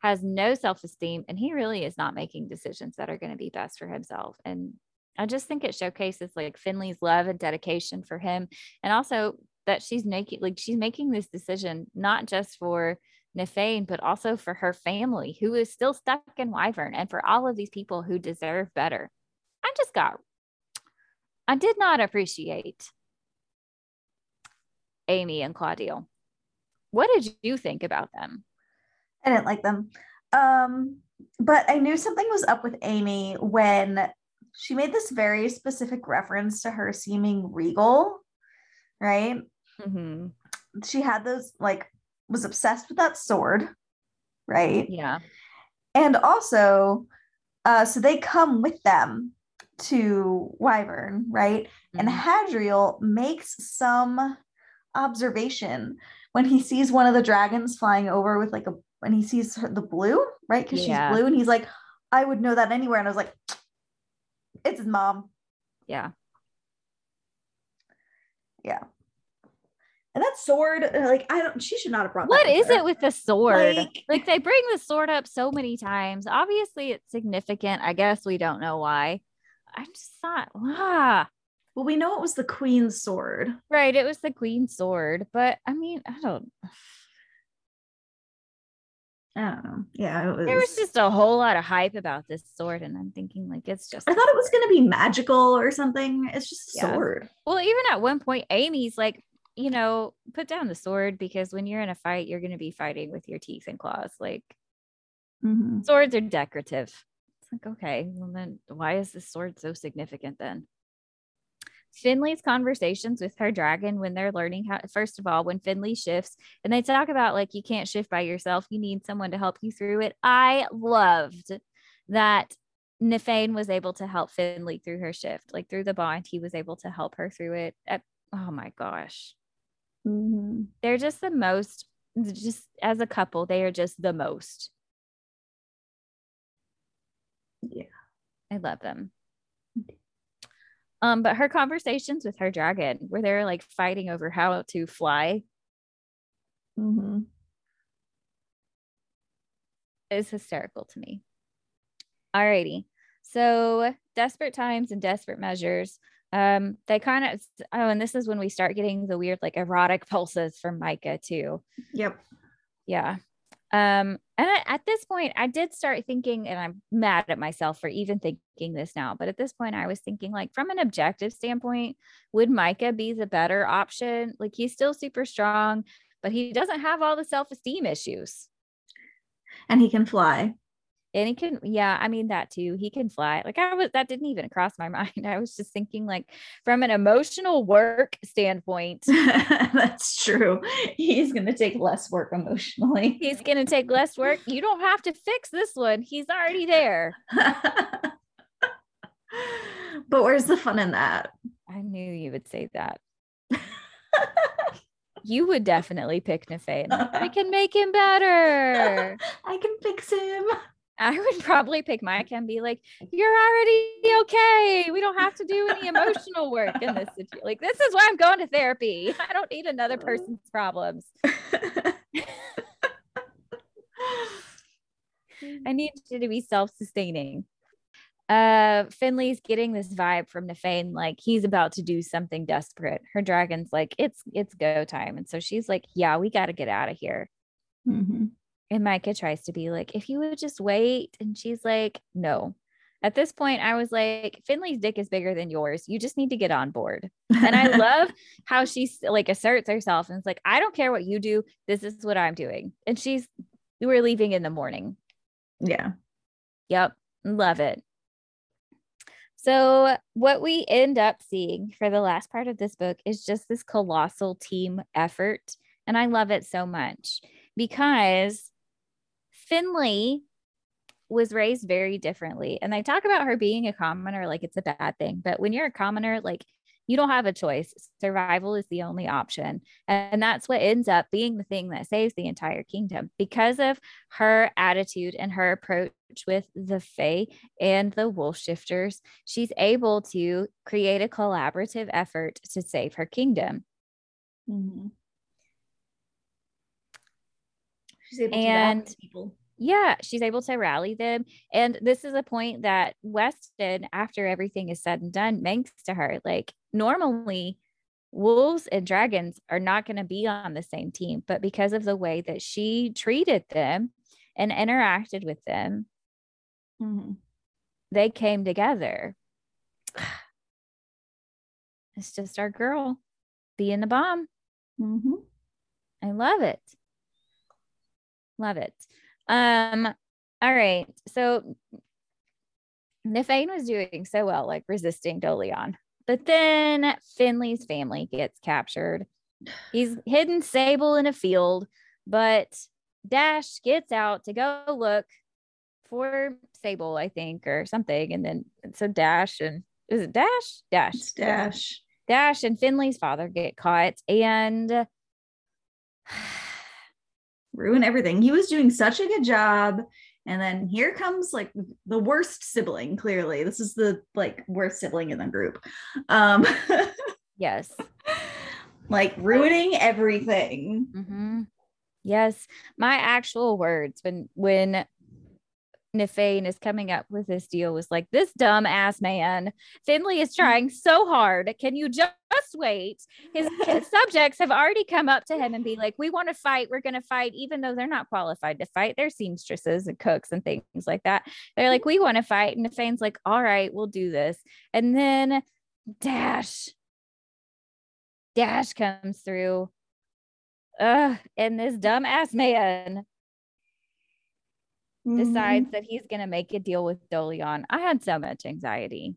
has no self esteem and he really is not making decisions that are going to be best for himself. And I just think it showcases like Finley's love and dedication for him and also that she's making like she's making this decision not just for Nyfain, but also for her family who is still stuck in Wyvern and for all of these people who deserve better. I just got I did not appreciate Amy and Claudille. What did you think about them? I didn't like them. Um, but I knew something was up with Amy when she made this very specific reference to her seeming regal, right? Mm-hmm. She had those, like, was obsessed with that sword, right? Yeah. And also, uh, so they come with them to Wyvern, right? Mm-hmm. And Hadriel makes some observation when he sees one of the dragons flying over with like a when he sees her, the blue, right? Because yeah. she's blue, and he's like, I would know that anywhere. And I was like, it's his mom. Yeah. Yeah. And that sword, uh, like I don't, she should not have brought. What is it with the sword? Like, like they bring the sword up so many times. Obviously, it's significant. I guess we don't know why. I just thought, ah. Well, we know it was the queen's sword. Right. It was the queen's sword. But I mean, I don't I don't know. Yeah, was... there was just a whole lot of hype about this sword, and I'm thinking like it's just. I thought it was going to be magical or something. It's just a yeah. sword. Well, even at one point, Amy's like, you know, put down the sword because when you're in a fight, you're going to be fighting with your teeth and claws. Like, mm-hmm. swords are decorative. It's like, okay, well then, why is this sword so significant then? Finley's conversations with her dragon when they're learning how, first of all, when Finley shifts and they talk about like you can't shift by yourself, you need someone to help you through it. I loved that Nyfain was able to help Finley through her shift, like through the bond, he was able to help her through it. At, oh my gosh. Mm-hmm. They're just the most, just as a couple, they are just the most. Yeah. I love them. Um, but her conversations with her dragon, where they're like fighting over how to fly, mm-hmm. is hysterical to me. Alrighty. So desperate times and desperate measures. Um, they kind of oh, and this is when we start getting the weird like erotic pulses from Micah too. Yep. Yeah. Um, and at this point, I did start thinking, and I'm mad at myself for even thinking this now, but at this point, I was thinking, like, from an objective standpoint, would Micah be the better option? Like, he's still super strong, but he doesn't have all the self esteem issues. And he can fly and he can yeah i mean that too he can fly like i was that didn't even cross my mind i was just thinking like from an emotional work standpoint that's true he's going to take less work emotionally he's going to take less work you don't have to fix this one he's already there but where's the fun in that i knew you would say that you would definitely pick Nyfain. I can make him better. I can fix him. I would probably pick Mike and be like, "You're already okay. We don't have to do any emotional work in this situation. Like, this is why I'm going to therapy. I don't need another person's problems. I need you to be self-sustaining." Uh, Finley's getting this vibe from Nyfain, like he's about to do something desperate. Her dragon's like, "It's it's go time," and so she's like, "Yeah, we got to get out of here." Mm-hmm. And Micah tries to be like, if you would just wait. And she's like, no. At this point, I was like, Finley's dick is bigger than yours. You just need to get on board. And I love how she's like asserts herself and it's like, I don't care what you do. This is what I'm doing. And she's, we're leaving in the morning. Yeah. Yep. Love it. So, what we end up seeing for the last part of this book is just this colossal team effort. And I love it so much because Finley was raised very differently. And they talk about her being a commoner like it's a bad thing. But when you're a commoner, like you don't have a choice. Survival is the only option. And that's what ends up being the thing that saves the entire kingdom because of her attitude and her approach with the Fae and the wolf shifters. She's able to create a collaborative effort to save her kingdom. Mm-hmm. She's able and, to people yeah, she's able to rally them. And this is a point that Weston, after everything is said and done, makes to her. Like, normally, wolves and dragons are not going to be on the same team, but because of the way that she treated them and interacted with them, Mhm. they came together. It's just our girl being the bomb. Mhm. I love it. Love it. Um, all right. So Nyfain was doing so well, like resisting Dolion. But then Finley's family gets captured. He's hidden Sable in a field, but Dash gets out to go look for Sable, I think, or something. And then so Dash and is it Dash? Dash. It's Dash. Dash and Finley's father get caught. And Ruin everything. He was doing such a good job. And then here comes like the worst sibling, clearly. This is the like worst sibling in the group. Um yes. like ruining everything. hmm Yes, my actual words when when Nyfain is coming up with this deal was like, "This dumb ass man, Finley is trying so hard. Can you just wait?" His, his subjects have already come up to him and be like, "We want to fight. We're going to fight, even though they're not qualified to fight. They're seamstresses and cooks and things like that. They're like, we want to fight." And Nyfain's like, "All right, we'll do this." And then Dash, Dash comes through uh, and this dumbass man Mhm. decides that he's going to make a deal with Dolion. I had so much anxiety.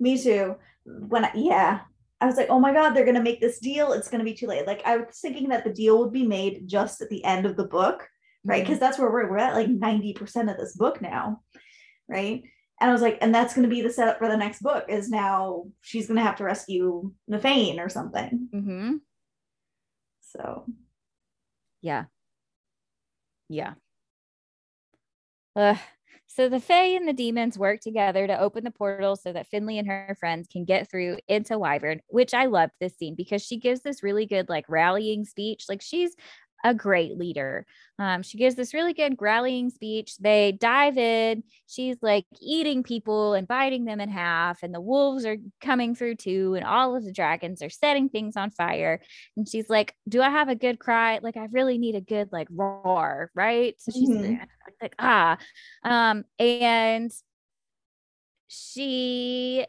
Me too. When I, yeah, I was like, oh my god, they're gonna make this deal. It's gonna be too late. Like I was thinking that the deal would be made just at the end of the book, right? Because that's where we're we're at like ninety percent of this book now, right? And I was like, and that's gonna be the setup for the next book. Is now she's gonna have to rescue Nyfain or something. Mm-hmm. So Yeah. Yeah. Ugh. so the Fae and the demons work together to open the portal so that Finley and her friends can get through into Wyvern, which I loved this scene because she gives this really good like rallying speech. Like she's a great leader. Um, she gives this really good rallying speech. They dive in. She's like eating people and biting them in half, and the wolves are coming through too, and all of the dragons are setting things on fire. And she's like, "Do I have a good cry? Like, I really need a good like roar, right?" So she's Mhm. like, "Ah," um, and she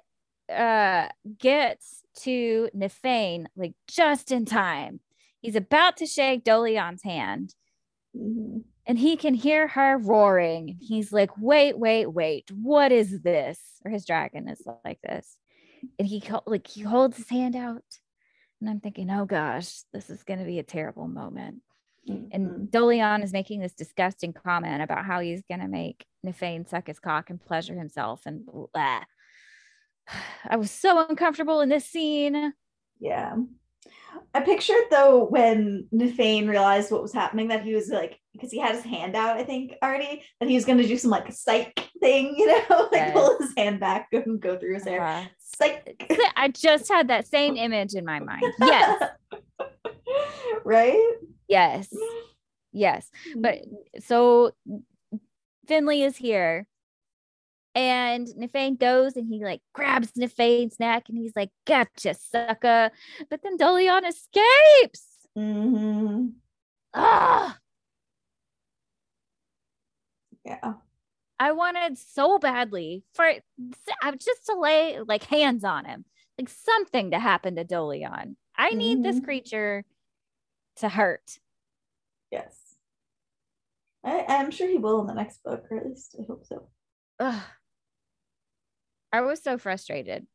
uh gets to Nyfain like just in time. He's about to shake Dolion's hand mhm. and he can hear her roaring. He's like, wait, wait, wait, what is this? Or his dragon is like this. And he like he holds his hand out. And I'm thinking, oh gosh, this is gonna be a terrible moment. Mhm. And Dolion is making this disgusting comment about how he's gonna make Nyfain suck his cock and pleasure himself. And blah. I was so uncomfortable in this scene. yeah. I pictured though when Nyfain realized what was happening that he was like because he had his hand out, I think already, that he was gonna do some like psych thing, you know, like Yes. pull his hand back and go through his hair. Uh, Psych. I just had that same image in my mind. Yes. right? Yes. Yes. But so Finley is here. And Nyfain goes and he like grabs Nyfain's neck and he's like, gotcha, sucker. But then Dolion escapes. Mhm. Ah, Yeah. I wanted so badly for I just to lay like hands on him, like something to happen to Dolion. I need this Mhm. creature to hurt. Yes. I, I'm sure he will in the next book, or at least I hope so. Ugh. I was so frustrated.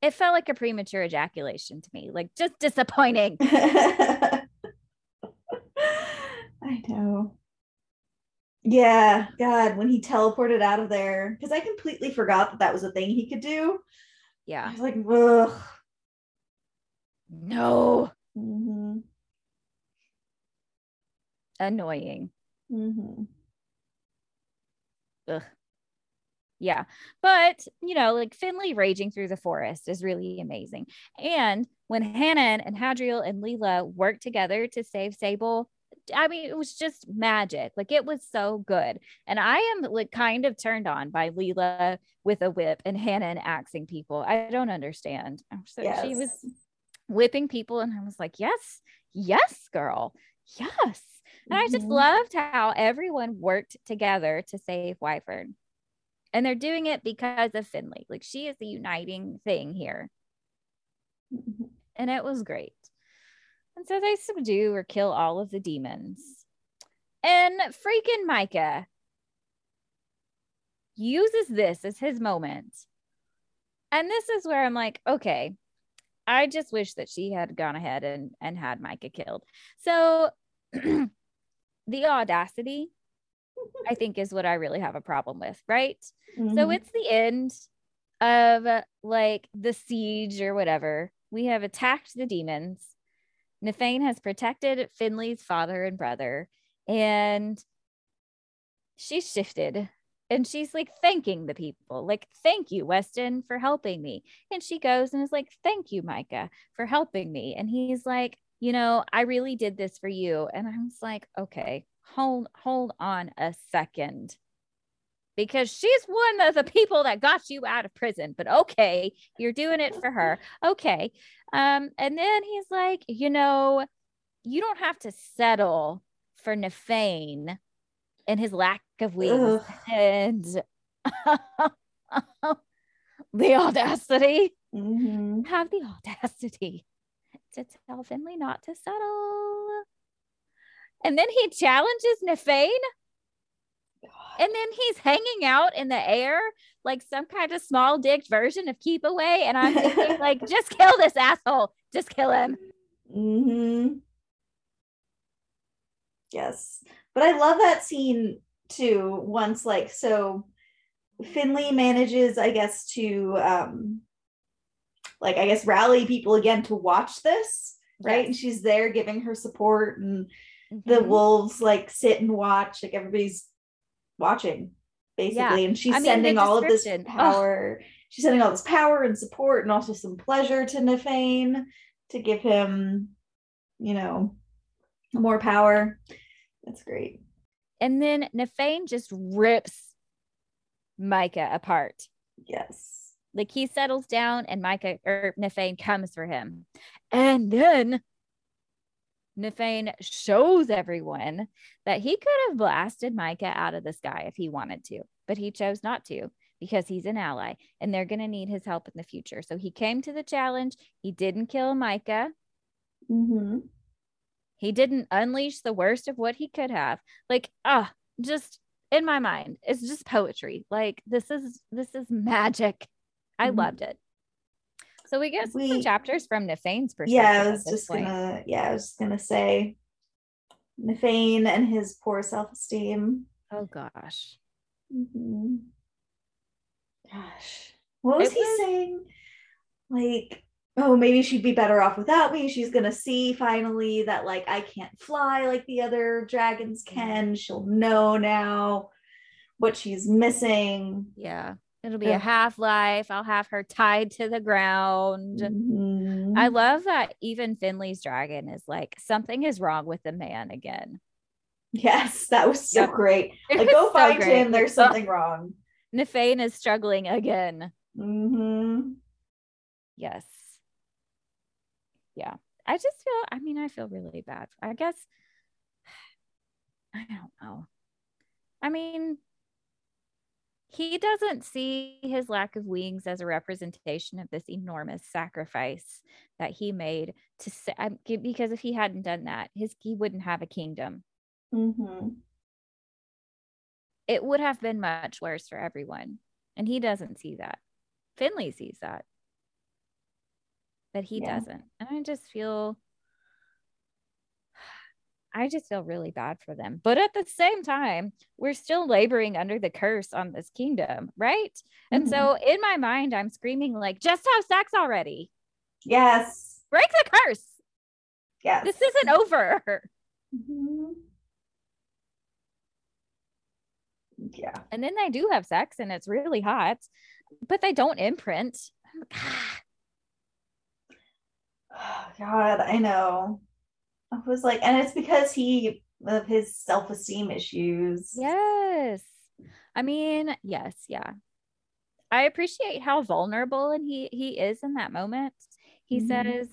It felt like a premature ejaculation to me, like just disappointing. I know. Yeah, God, when he teleported out of there, because I completely forgot that that was a thing he could do. Yeah. I was like, ugh. No. hmm Annoying. hmm Ugh. Yeah. But, you know, like Finley raging through the forest is really amazing. And when Hannon and Hadriel and Leala work together to save Sable, I mean, it was just magic. Like it was so good. And I am like kind of turned on by Leala with a whip and Hannon axing people. I don't understand. So yes. she was whipping people, and I was like, yes, yes, girl, yes. And mm-hmm. I just mm-hmm. loved how everyone worked together to save Wyvern. And they're doing it because of Finley. Like she is the uniting thing here. Mm-hmm. And it was great. And so they subdue or kill all of the demons. And freaking Micah uses this as his moment. And this is where I'm like, okay, I just wish that she had gone ahead and, and had Micah killed. So the audacity, I think, is what I really have a problem with, right? Mm-hmm. So it's the end of like the siege or whatever. We have attacked the demons. Nyfain has protected Finley's father and brother, and she's shifted and she's like thanking the people, like, thank you, Weston, for helping me. And she goes and is like, thank you, Micah, for helping me. And he's like, you know, I really did this for you. And I was like, okay, hold, hold on a second. Because she's one of the people that got you out of prison, but okay, you're doing it for her. Okay. Um, and then he's like, you know, you don't have to settle for Nyfain and his lack of wings and the audacity. Mm-hmm. Have the audacity to tell Finley not to settle. And then he challenges Nyfain. And then he's hanging out in the air like some kind of small dick version of keep away. And I'm thinking, like, just kill this asshole. Just kill him. Mm-hmm. Yes. But I love that scene too. Once, like, so Finley manages, I guess, to um like I guess rally people again to watch this, right? Yes. And she's there giving her support and mm-hmm. the wolves like sit and watch, like everybody's watching basically. Yeah. And she's I sending mean, all of this power. She's sending all this power and support and also some pleasure to Nyfain to give him, you know, more power. That's great. And then Nyfain just rips Micah apart. Yes. Like he settles down and Micah or Nyfain comes for him. And then Nyfain shows everyone that he could have blasted Micah out of the sky if he wanted to, but he chose not to because he's an ally and they're going to need his help in the future. So he came to the challenge. He didn't kill Micah. Mm-hmm. He didn't unleash the worst of what he could have. Like, ah, just in my mind, it's just poetry. Like this is this is magic. I mm-hmm. loved it. So we get we, some chapters from Nyfain's perspective. Yeah, I was just point. gonna. Yeah, I was just gonna say, Nyfain and his poor self-esteem. Oh gosh. Mm-hmm. Gosh, what was it he was, saying? Like, oh, maybe she'd be better off without me. She's gonna see finally that like I can't fly like the other dragons can. She'll know now what she's missing. Yeah. It'll be a half life. I'll have her tied to the ground. Mm-hmm. I love that even Finley's dragon is like, something is wrong with the man again. Yes, that was so yep. great. Like, go so find great. him. There's something wrong. Nyfain is struggling again. Mm-hmm. Yes. Yeah. I just feel, I mean, I feel really bad. I guess, I don't know. I mean, he doesn't see his lack of wings as a representation of this enormous sacrifice that he made to because if he hadn't done that his he wouldn't have a kingdom mm-hmm. it would have been much worse for everyone and he doesn't see that finley sees that but he yeah. doesn't and i just feel I just feel really bad for them. But at the same time, we're still laboring under the curse on this kingdom, right? Mm-hmm. And so mm-hmm. in my mind, I'm screaming, like, just have sex already. Yes. Break the curse. Yes. This isn't over. Mm-hmm. Yeah. And then they do have sex and it's really hot, but they don't imprint. God, I know. I was like, and it's because he of his self-esteem issues. Yes. I mean, yes, yeah. I appreciate how vulnerable and he he is in that moment. He Mhm. says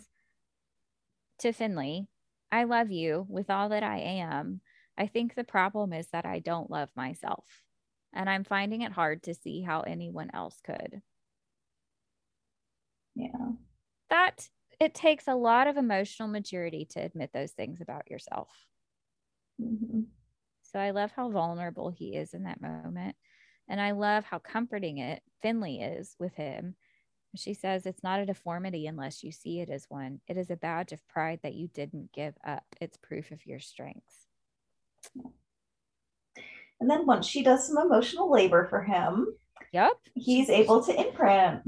to Finley, I love you with all that I am. I think the problem is that I don't love myself. And I'm finding it hard to see how anyone else could. Yeah. That it takes a lot of emotional maturity to admit those things about yourself. Mhm. So I love how vulnerable he is in that moment. And I love how comforting it Finley is with him. She says it's not a deformity unless you see it as one. It is a badge of pride that you didn't give up. It's proof of your strength. And then once she does some emotional labor for him, Yep. he's able to imprint.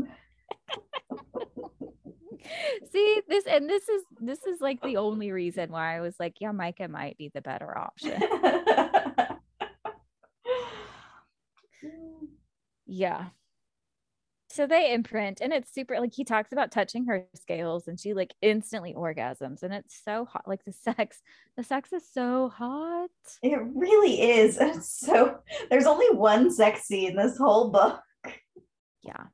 See this and this is this is like the only reason why I was like, yeah, Micah might be the better option. Yeah. So they imprint and it's super like he talks about touching her scales and she like instantly orgasms and it's so hot like the sex the sex is so hot. it really is. It's so there's only one sex scene in this whole book. Yeah.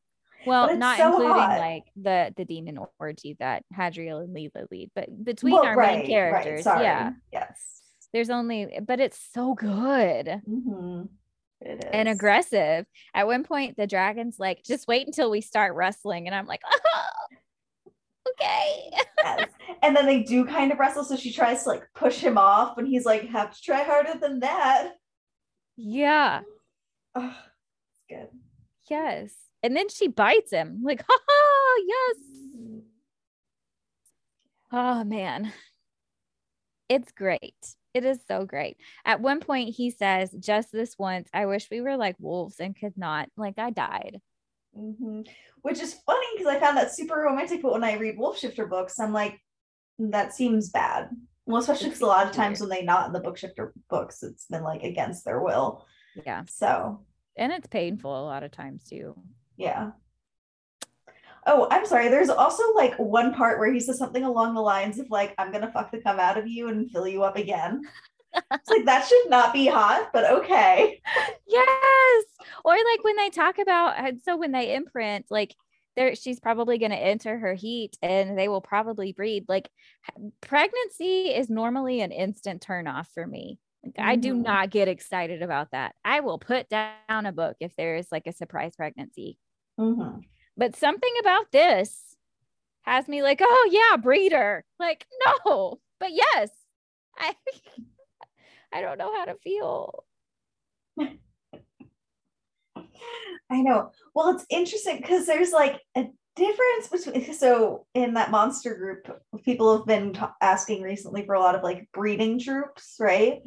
Well, not so including hot. like the the demon orgy that Hadriel and Leala lead, but between Well, our right, main right, characters, sorry. yeah. Yes. There's only but it's so good. Mhm. It is. and aggressive. At one point, the dragon's like, just wait until we start wrestling. And I'm like, oh, okay. Yes. And then they do kind of wrestle, so she tries to like push him off, and he's like, have to try harder than that. Yeah. Oh, it's good. Yes. And then she bites him, like, ha ha, yes. Oh, man. It's great. It is so great. At one point, he says, just this once, I wish we were like wolves and could not. Like, I died. hmm Which is funny because I found that super romantic, but when I read Wolf Shifter books, I'm like, that seems bad. Well, especially because a lot of times when they not in the book shifter books, it's been like against their will. Yeah. So And it's painful a lot of times, too. Yeah. Oh, I'm sorry. There's also like one part where he says something along the lines of like, "I'm gonna fuck the cum out of you and fill you up again." it's like that should not be hot, but okay. Yes. Or like when they talk about and so when they imprint, like there she's probably going to enter her heat and they will probably breed. Like pregnancy is normally an instant turn off for me. Like I do Mhm. not get excited about that. I will put down a book if there is like a surprise pregnancy. Mhm. But something about this has me like, oh yeah, breeder. Like, no, but yes. I I don't know how to feel. I know. Well, it's interesting because there's like a difference between. So, in that monster group, people have been ta- asking recently for a lot of like breeding troops, right?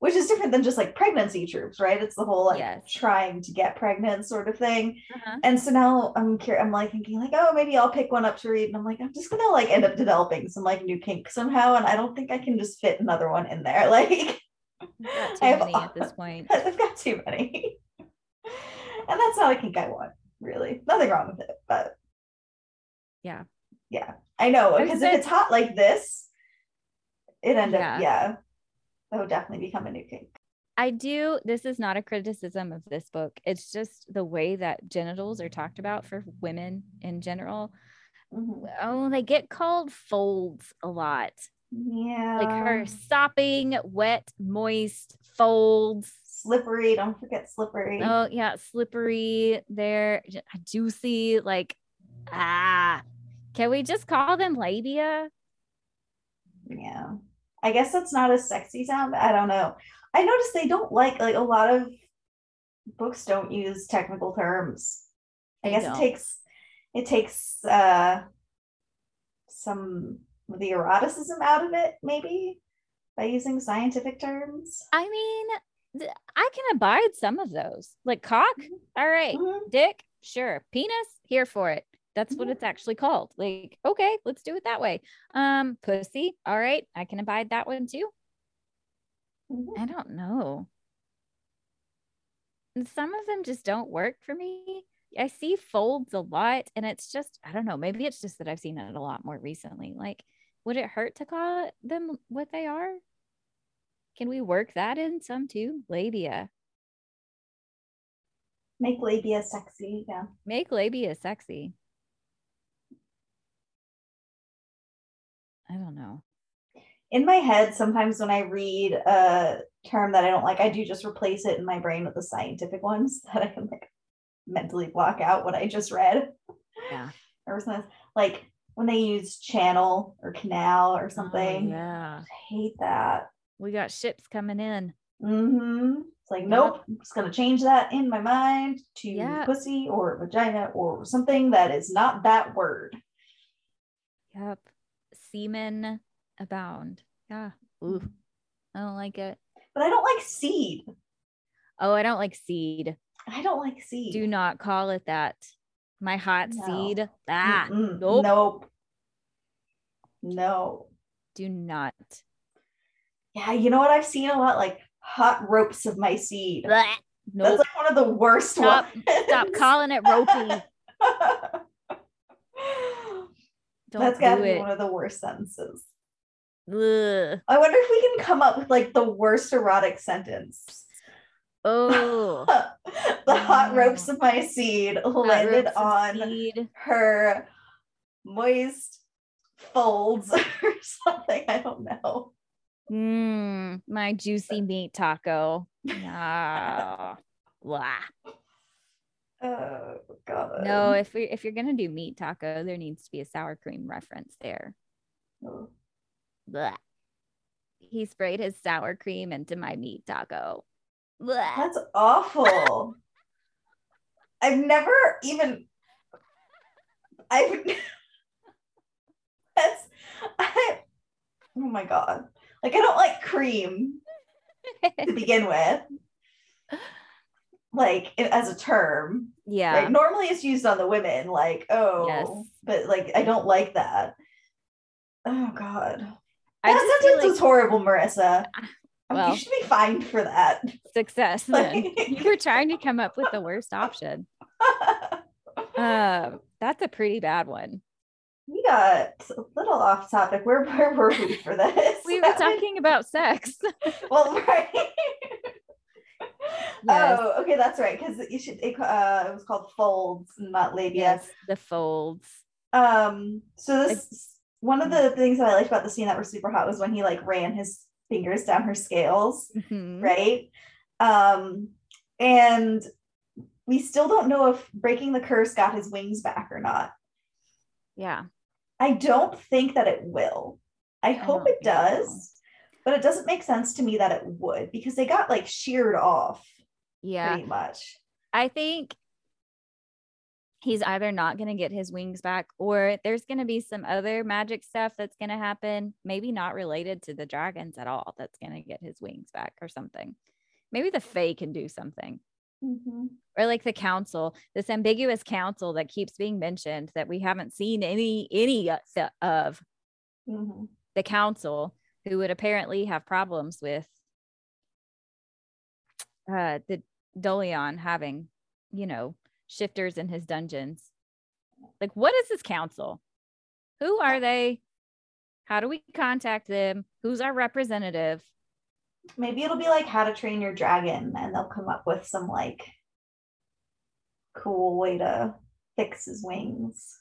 Which is different than just like pregnancy troops, right? It's the whole like Yes. trying to get pregnant sort of thing. Uh-huh. And so now I'm curious. I'm like thinking like, oh, maybe I'll pick one up to read, and I'm like, I'm just gonna like end up developing some like new kink somehow, and I don't think I can just fit another one in there. Like, too I have many at this point. I've got too many. and that's not a kink I want, really. Nothing wrong with it, but Yeah. yeah. I know because if it's hot like this, it end Yeah. up yeah. That would definitely become a new kink. I do. This is not a criticism of this book. It's just the way that genitals are talked about for women in general. Mhm. Oh, they get called folds a lot. Yeah. Like her sopping, wet, moist folds. slippery. Don't forget slippery. Oh, yeah, slippery. They're ju- juicy. Like, ah, can we just call them labia? Yeah. I guess that's not a sexy sound. I don't know. I noticed they don't like like a lot of books don't use technical terms. I They guess don't. it takes it takes uh some of the eroticism out of it, maybe by using scientific terms. I mean, I can abide some of those. Like cock, all right. Mhm. Dick, sure. Penis, here for it. That's what Mhm. it's actually called. Like, okay, let's do it that way. Um, pussy, all right, I can abide that one too. Mhm. I don't know. And some of them just don't work for me. I see folds a lot, and it's just, I don't know, maybe it's just that I've seen it a lot more recently. Like, would it hurt to call them what they are? Can we work that in some too? Labia. Make labia sexy. Yeah. Make labia sexy. I don't know. In my head, sometimes when I read a term that I don't like, I do just replace it in my brain with the scientific ones that I can like mentally block out what I just read. Yeah. or something like when they use channel or canal or something. Oh, yeah. I hate that. We got ships coming in. Mm-hmm. It's like, nope, I'm just gonna change that in my mind to Yeah. pussy or vagina or something that is not that word. Yep. Semen abound. Yeah. Ooh. I don't like it. But I don't like seed. Oh, I don't like seed. I don't like seed. Do not call it that. My hot No. seed. Ah, Mm-mm. nope. Nope. No. do not. Yeah, you know what I've seen a lot? Like hot ropes of my seed. Blech. That's like one of the worst Stop. ones. Stop calling it ropey. Don't That's gotta be it. one of the worst sentences. Ugh. I wonder if we can come up with like the worst erotic sentence. Oh. the hot Mm. ropes of my seed landed Hot of on seed. her moist folds or something. I don't know. Mm, my juicy meat taco. Ah. Blah. Oh god. No, if we if you're gonna do meat taco, there needs to be a sour cream reference there. Oh. Blah. He sprayed his sour cream into my meat taco. Blah. That's awful. I've never even I've that's I oh my god. Like I don't like cream to begin with. Like it, as a term. yeah. Right? Normally it's used on the women, like, oh, Yes. but like I don't like that. Oh god. I that sentence like was horrible, Marissa. Well. you should be fined for that. success then. Like- you were trying to come up with the worst option. Uh, that's a pretty bad one. we got a little off topic. Where, where were we for this? We were talking about sex. well, right. Yes. Oh, okay, that's right. Because you should. It, uh, it was called folds, not labia. Yes, the folds. Um. So this one of the things that I liked about the scene that were super hot was when he like ran his fingers down her scales, Mhm. right? Um, and we still don't know if breaking the curse got his wings back or not. Yeah. I don't think that it will. I hope it so. does, but it doesn't make sense to me that it would because they got like sheared off Yeah. pretty much. I think he's either not going to get his wings back or there's going to be some other magic stuff that's going to happen, maybe not related to the dragons at all, that's going to get his wings back or something. Maybe the Fae can do something. Or like the council, this ambiguous council that keeps being mentioned that we haven't seen any any of Mhm. the council who would apparently have problems with uh the Dolion having, you know, shifters in his dungeons. Like what is this council? Who are they? How do we contact them? Who's our representative? Maybe it'll be like how to train your dragon, and they'll come up with some like cool way to fix his wings.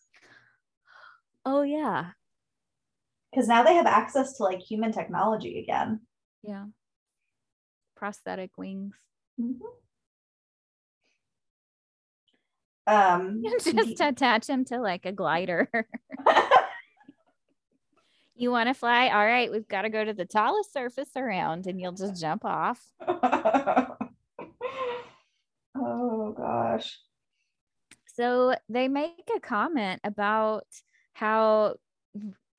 Oh yeah. Because now they have access to like human technology again. Yeah. Prosthetic wings. Um, Just attach him to like a glider. you want to fly? All right, we've got to go to the tallest surface around and you'll just jump off. oh gosh. So they make a comment about how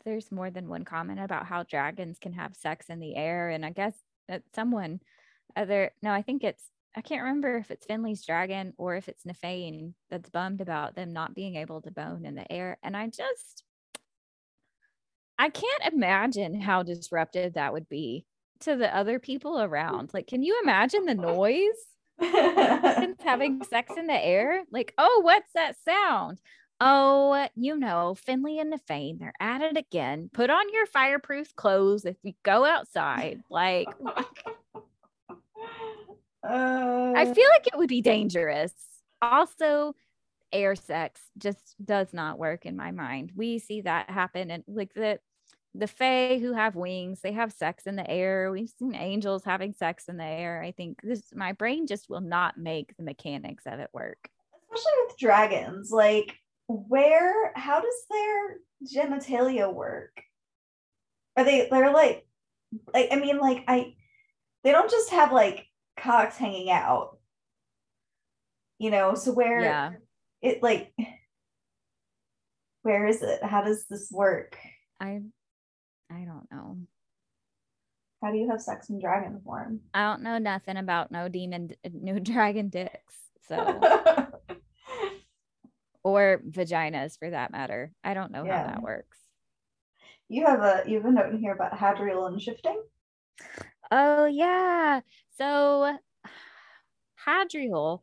there's more than one comment about how dragons can have sex in the air. And I guess that someone other, no, I think it's, I can't remember if it's Finley's dragon or if it's Nyfain that's bummed about them not being able to bone in the air. And I just, I can't imagine how disruptive that would be to the other people around. Like, can you imagine the noise? dragons having sex in the air? Like, oh, what's that sound? Oh, you know, Finley and Nyfain, they're at it again. Put on your fireproof clothes if you go outside. Like, Uh, I feel like it would be dangerous. Also, air sex just does not work in my mind. We see that happen and like the the fae who have wings, they have sex in the air. We've seen angels having sex in the air. I think this my brain just will not make the mechanics of it work. especially with dragons, like where how does their genitalia work? Are they they're like like I mean like I they don't just have like cocks hanging out. You know, so where Yeah. it like where is it? How does this work? I I don't know. How do you have sex in dragon form? I don't know nothing about no demon no dragon dicks. So or vaginas for that matter. I don't know Yeah. how that works. you have a you have a note in here about Hadriel and shifting. Oh yeah. So Hadriel,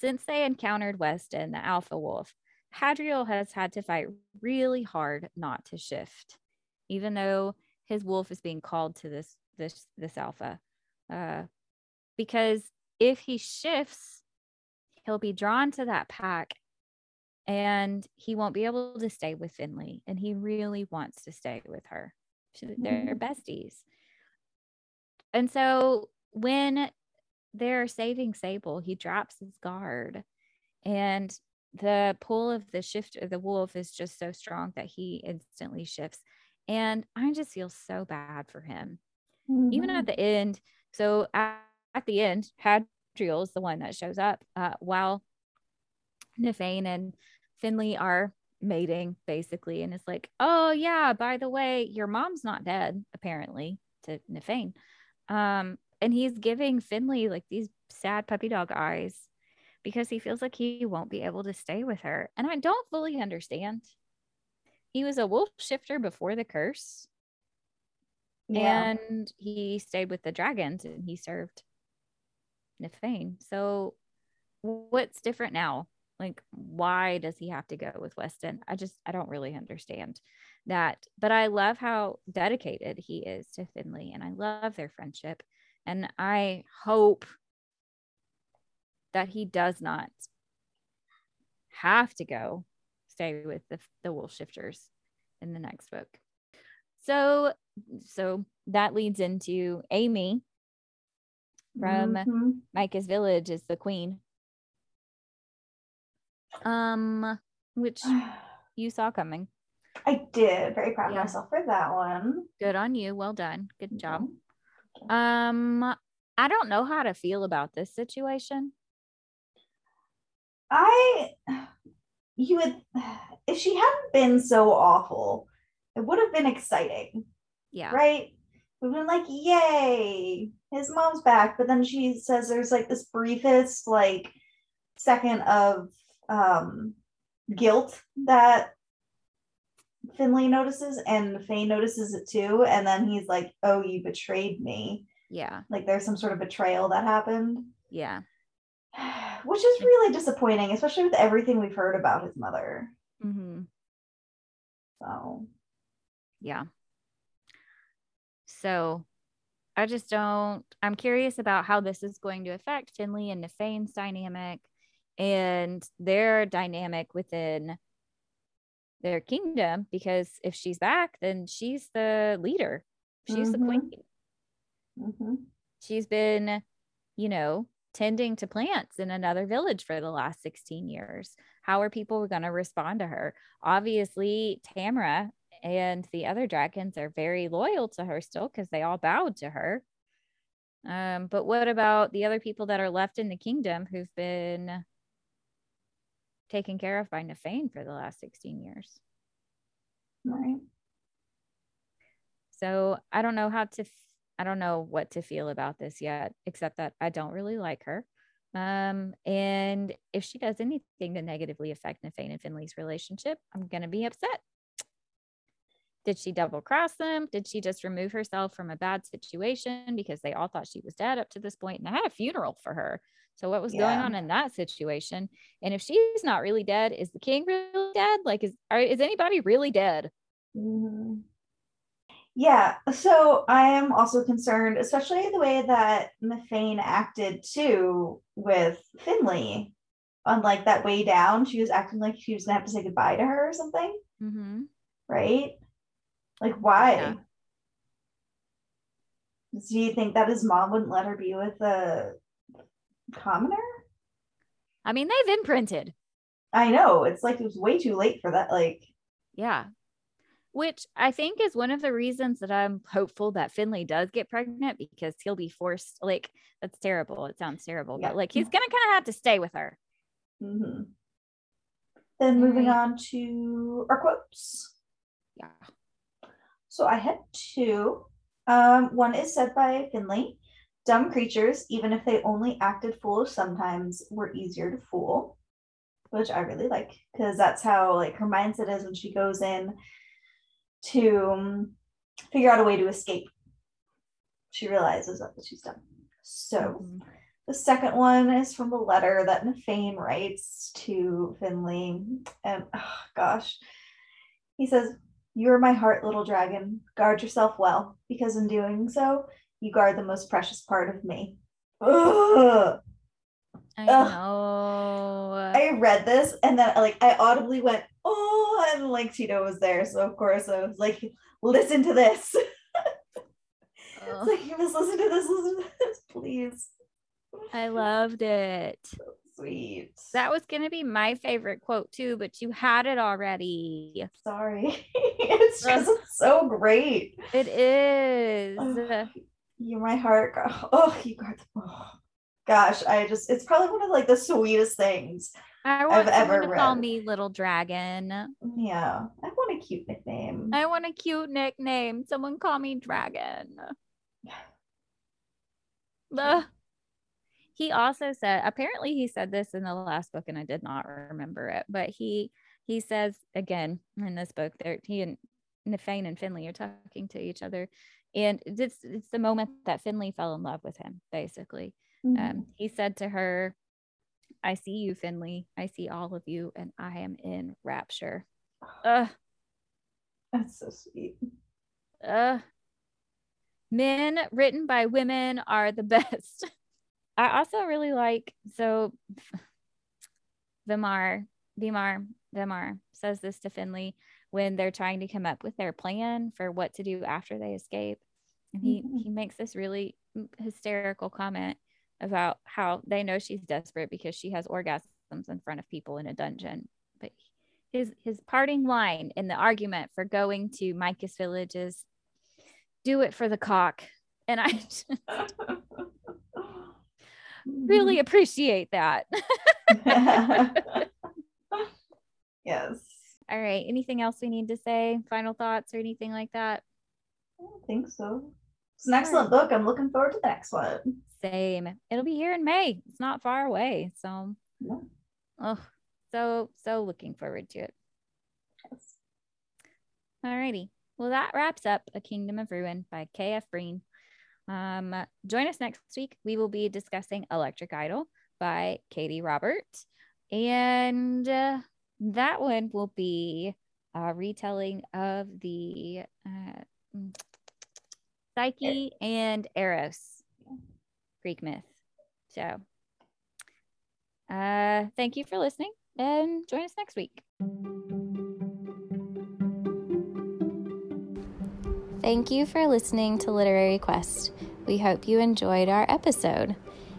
since they encountered Weston, the alpha wolf, Hadriel has had to fight really hard not to shift, even though his wolf is being called to this this this alpha. Uh, because if he shifts, he'll be drawn to that pack and he won't be able to stay with Finley. And he really wants to stay with her. They're besties. And so when they're saving Sable, he drops his guard. And the pull of the shift of the wolf is just so strong that he instantly shifts. And I just feel so bad for him even Mm-hmm. at the end. So at, at the end, Hadriel is the one that shows up uh, while Nyfain and Finley are mating, basically. And it's like, oh, yeah, by the way, your mom's not dead, apparently, to Nyfain. Um, and he's giving Finley like these sad puppy dog eyes because he feels like he won't be able to stay with her. And I don't fully understand. He was a wolf shifter before the curse yeah. and he stayed with the dragons and he served Nyfain. So what's different now? Like why does he have to go with Weston? I just I don't really understand that. But I love how dedicated he is to Finley and I love their friendship. And I hope that he does not have to go stay with the, the wolf shifters in the next book. So so that leads into Amy from Mhm. Micah's village is the queen. Um, which you saw coming. I did. Very proud Yeah. of myself for that one. Good on you. Well done. Good job. Mhm. Um, I don't know how to feel about this situation. I you would if she hadn't been so awful, it would have been exciting, Yeah. right? We've been like, yay, his mom's back. But then she says there's like this briefest like second of um guilt that Finley notices and Faye notices it too. And then he's like, Oh, you betrayed me. Yeah. Like there's some sort of betrayal that happened. Yeah. Which is really disappointing, especially with everything we've heard about his mother. Mm-hmm. So Yeah. So I just don't, I'm curious about how this is going to affect Finley and Nyfain's dynamic and their dynamic within their kingdom. Because if she's back, then she's the leader, she's the Mhm. queen. mhm. She's been, you know, tending to plants in another village for the last 16 years. How are people going to respond to her? Obviously, Tamara and the other dragons are very loyal to her still because they all bowed to her. Um, but what about the other people that are left in the kingdom who've been taken care of by Nyfain for the last 16 years? right. So I don't know how to, f- I don't know what to feel about this yet, except that I don't really like her. Um, and if she does anything to negatively affect Nyfain and Finley's relationship, I'm gonna be upset. Did she double cross them? Did she just remove herself from a bad situation because they all thought she was dead up to this point? And I had a funeral for her. So what was yeah. going on in that situation? And if she's not really dead, is the king really dead? Like, is are, is anybody really dead? Mm-hmm. Yeah. So I am also concerned, especially the way that Nyfain acted too with Finley. On like that way down, she was acting like she was gonna have to say goodbye to her or something. Mm-hmm. Right? Like why? Yeah. Do you think that his mom wouldn't let her be with a commoner? I mean, they've imprinted. I know. It's like it was way too late for that. Like, yeah. Which I think is one of the reasons that I'm hopeful that Finley does get pregnant because he'll be forced. Like, that's terrible. It sounds terrible, yeah. but like he's going to kind of have to stay with her. Mm-hmm. Then moving on to our quotes. Yeah. So I had two. Um, one is said by Finley Dumb creatures, even if they only acted foolish sometimes, were easier to fool, which I really like because that's how like her mindset is when she goes in to um, figure out a way to escape. She realizes that she's done. So mm-hmm. the second one is from the letter that Nyfain writes to Finley. And oh, gosh, he says, You are my heart, little dragon. Guard yourself well, because in doing so, you guard the most precious part of me. Ugh. I know. I read this and then like I audibly went, oh, and like Tito was there. So of course I was like, listen to this. it's like you must listen to this, listen to this, please. I loved it. Sweet. That was gonna be my favorite quote too, but you had it already. Sorry. it's just so great. It is. You're my heart. Oh, you got. Oh, gosh, I just. It's probably one of like the sweetest things I want I've ever to read. call me Little Dragon. Yeah, I want a cute nickname. I want a cute nickname. Someone call me Dragon. the he also said apparently he said this in the last book and i did not remember it but he he says again in this book there he and Nyfain and Finley are talking to each other and it's it's the moment that Finley fell in love with him basically. Um, mm-hmm. um, he said to her I see you Finley. I see all of you and I am in rapture. Uh that's so sweet. Uh men written by women are the best I also really like so Vemar Vemar Vemar says this to Finley when they're trying to come up with their plan for what to do after they escape. And he, mm-hmm. he makes this really hysterical comment about how they know she's desperate because she has orgasms in front of people in a dungeon. But his his parting line in the argument for going to Micah's village is do it for the cock. And I just really mm-hmm. appreciate that. yes. All right. Anything else we need to say? Final thoughts or anything like that? I don't think so. It's an excellent book. I'm looking forward to the next one. Same. It'll be here in May. It's not far away. So, yeah. oh, so, so looking forward to it. Yes. All righty. Well, that wraps up A Kingdom of Ruin by K.F. Breene. Um, join us next week. We will be discussing Electric Idol by Katee Robert. And uh, that one will be a retelling of the uh, mm, Psyche and Eros Greek myth. So, uh, thank you for listening and join us next week. Thank you for listening to Literary Quest. We hope you enjoyed our episode.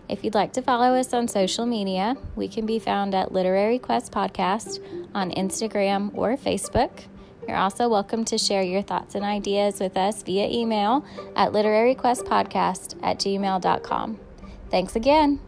If you'd like to follow us on social media, we can be found at Literary Quest Podcast on Instagram or Facebook. You're also welcome to share your thoughts and ideas with us via email at literaryquestpodcast at gmail.com. Thanks again.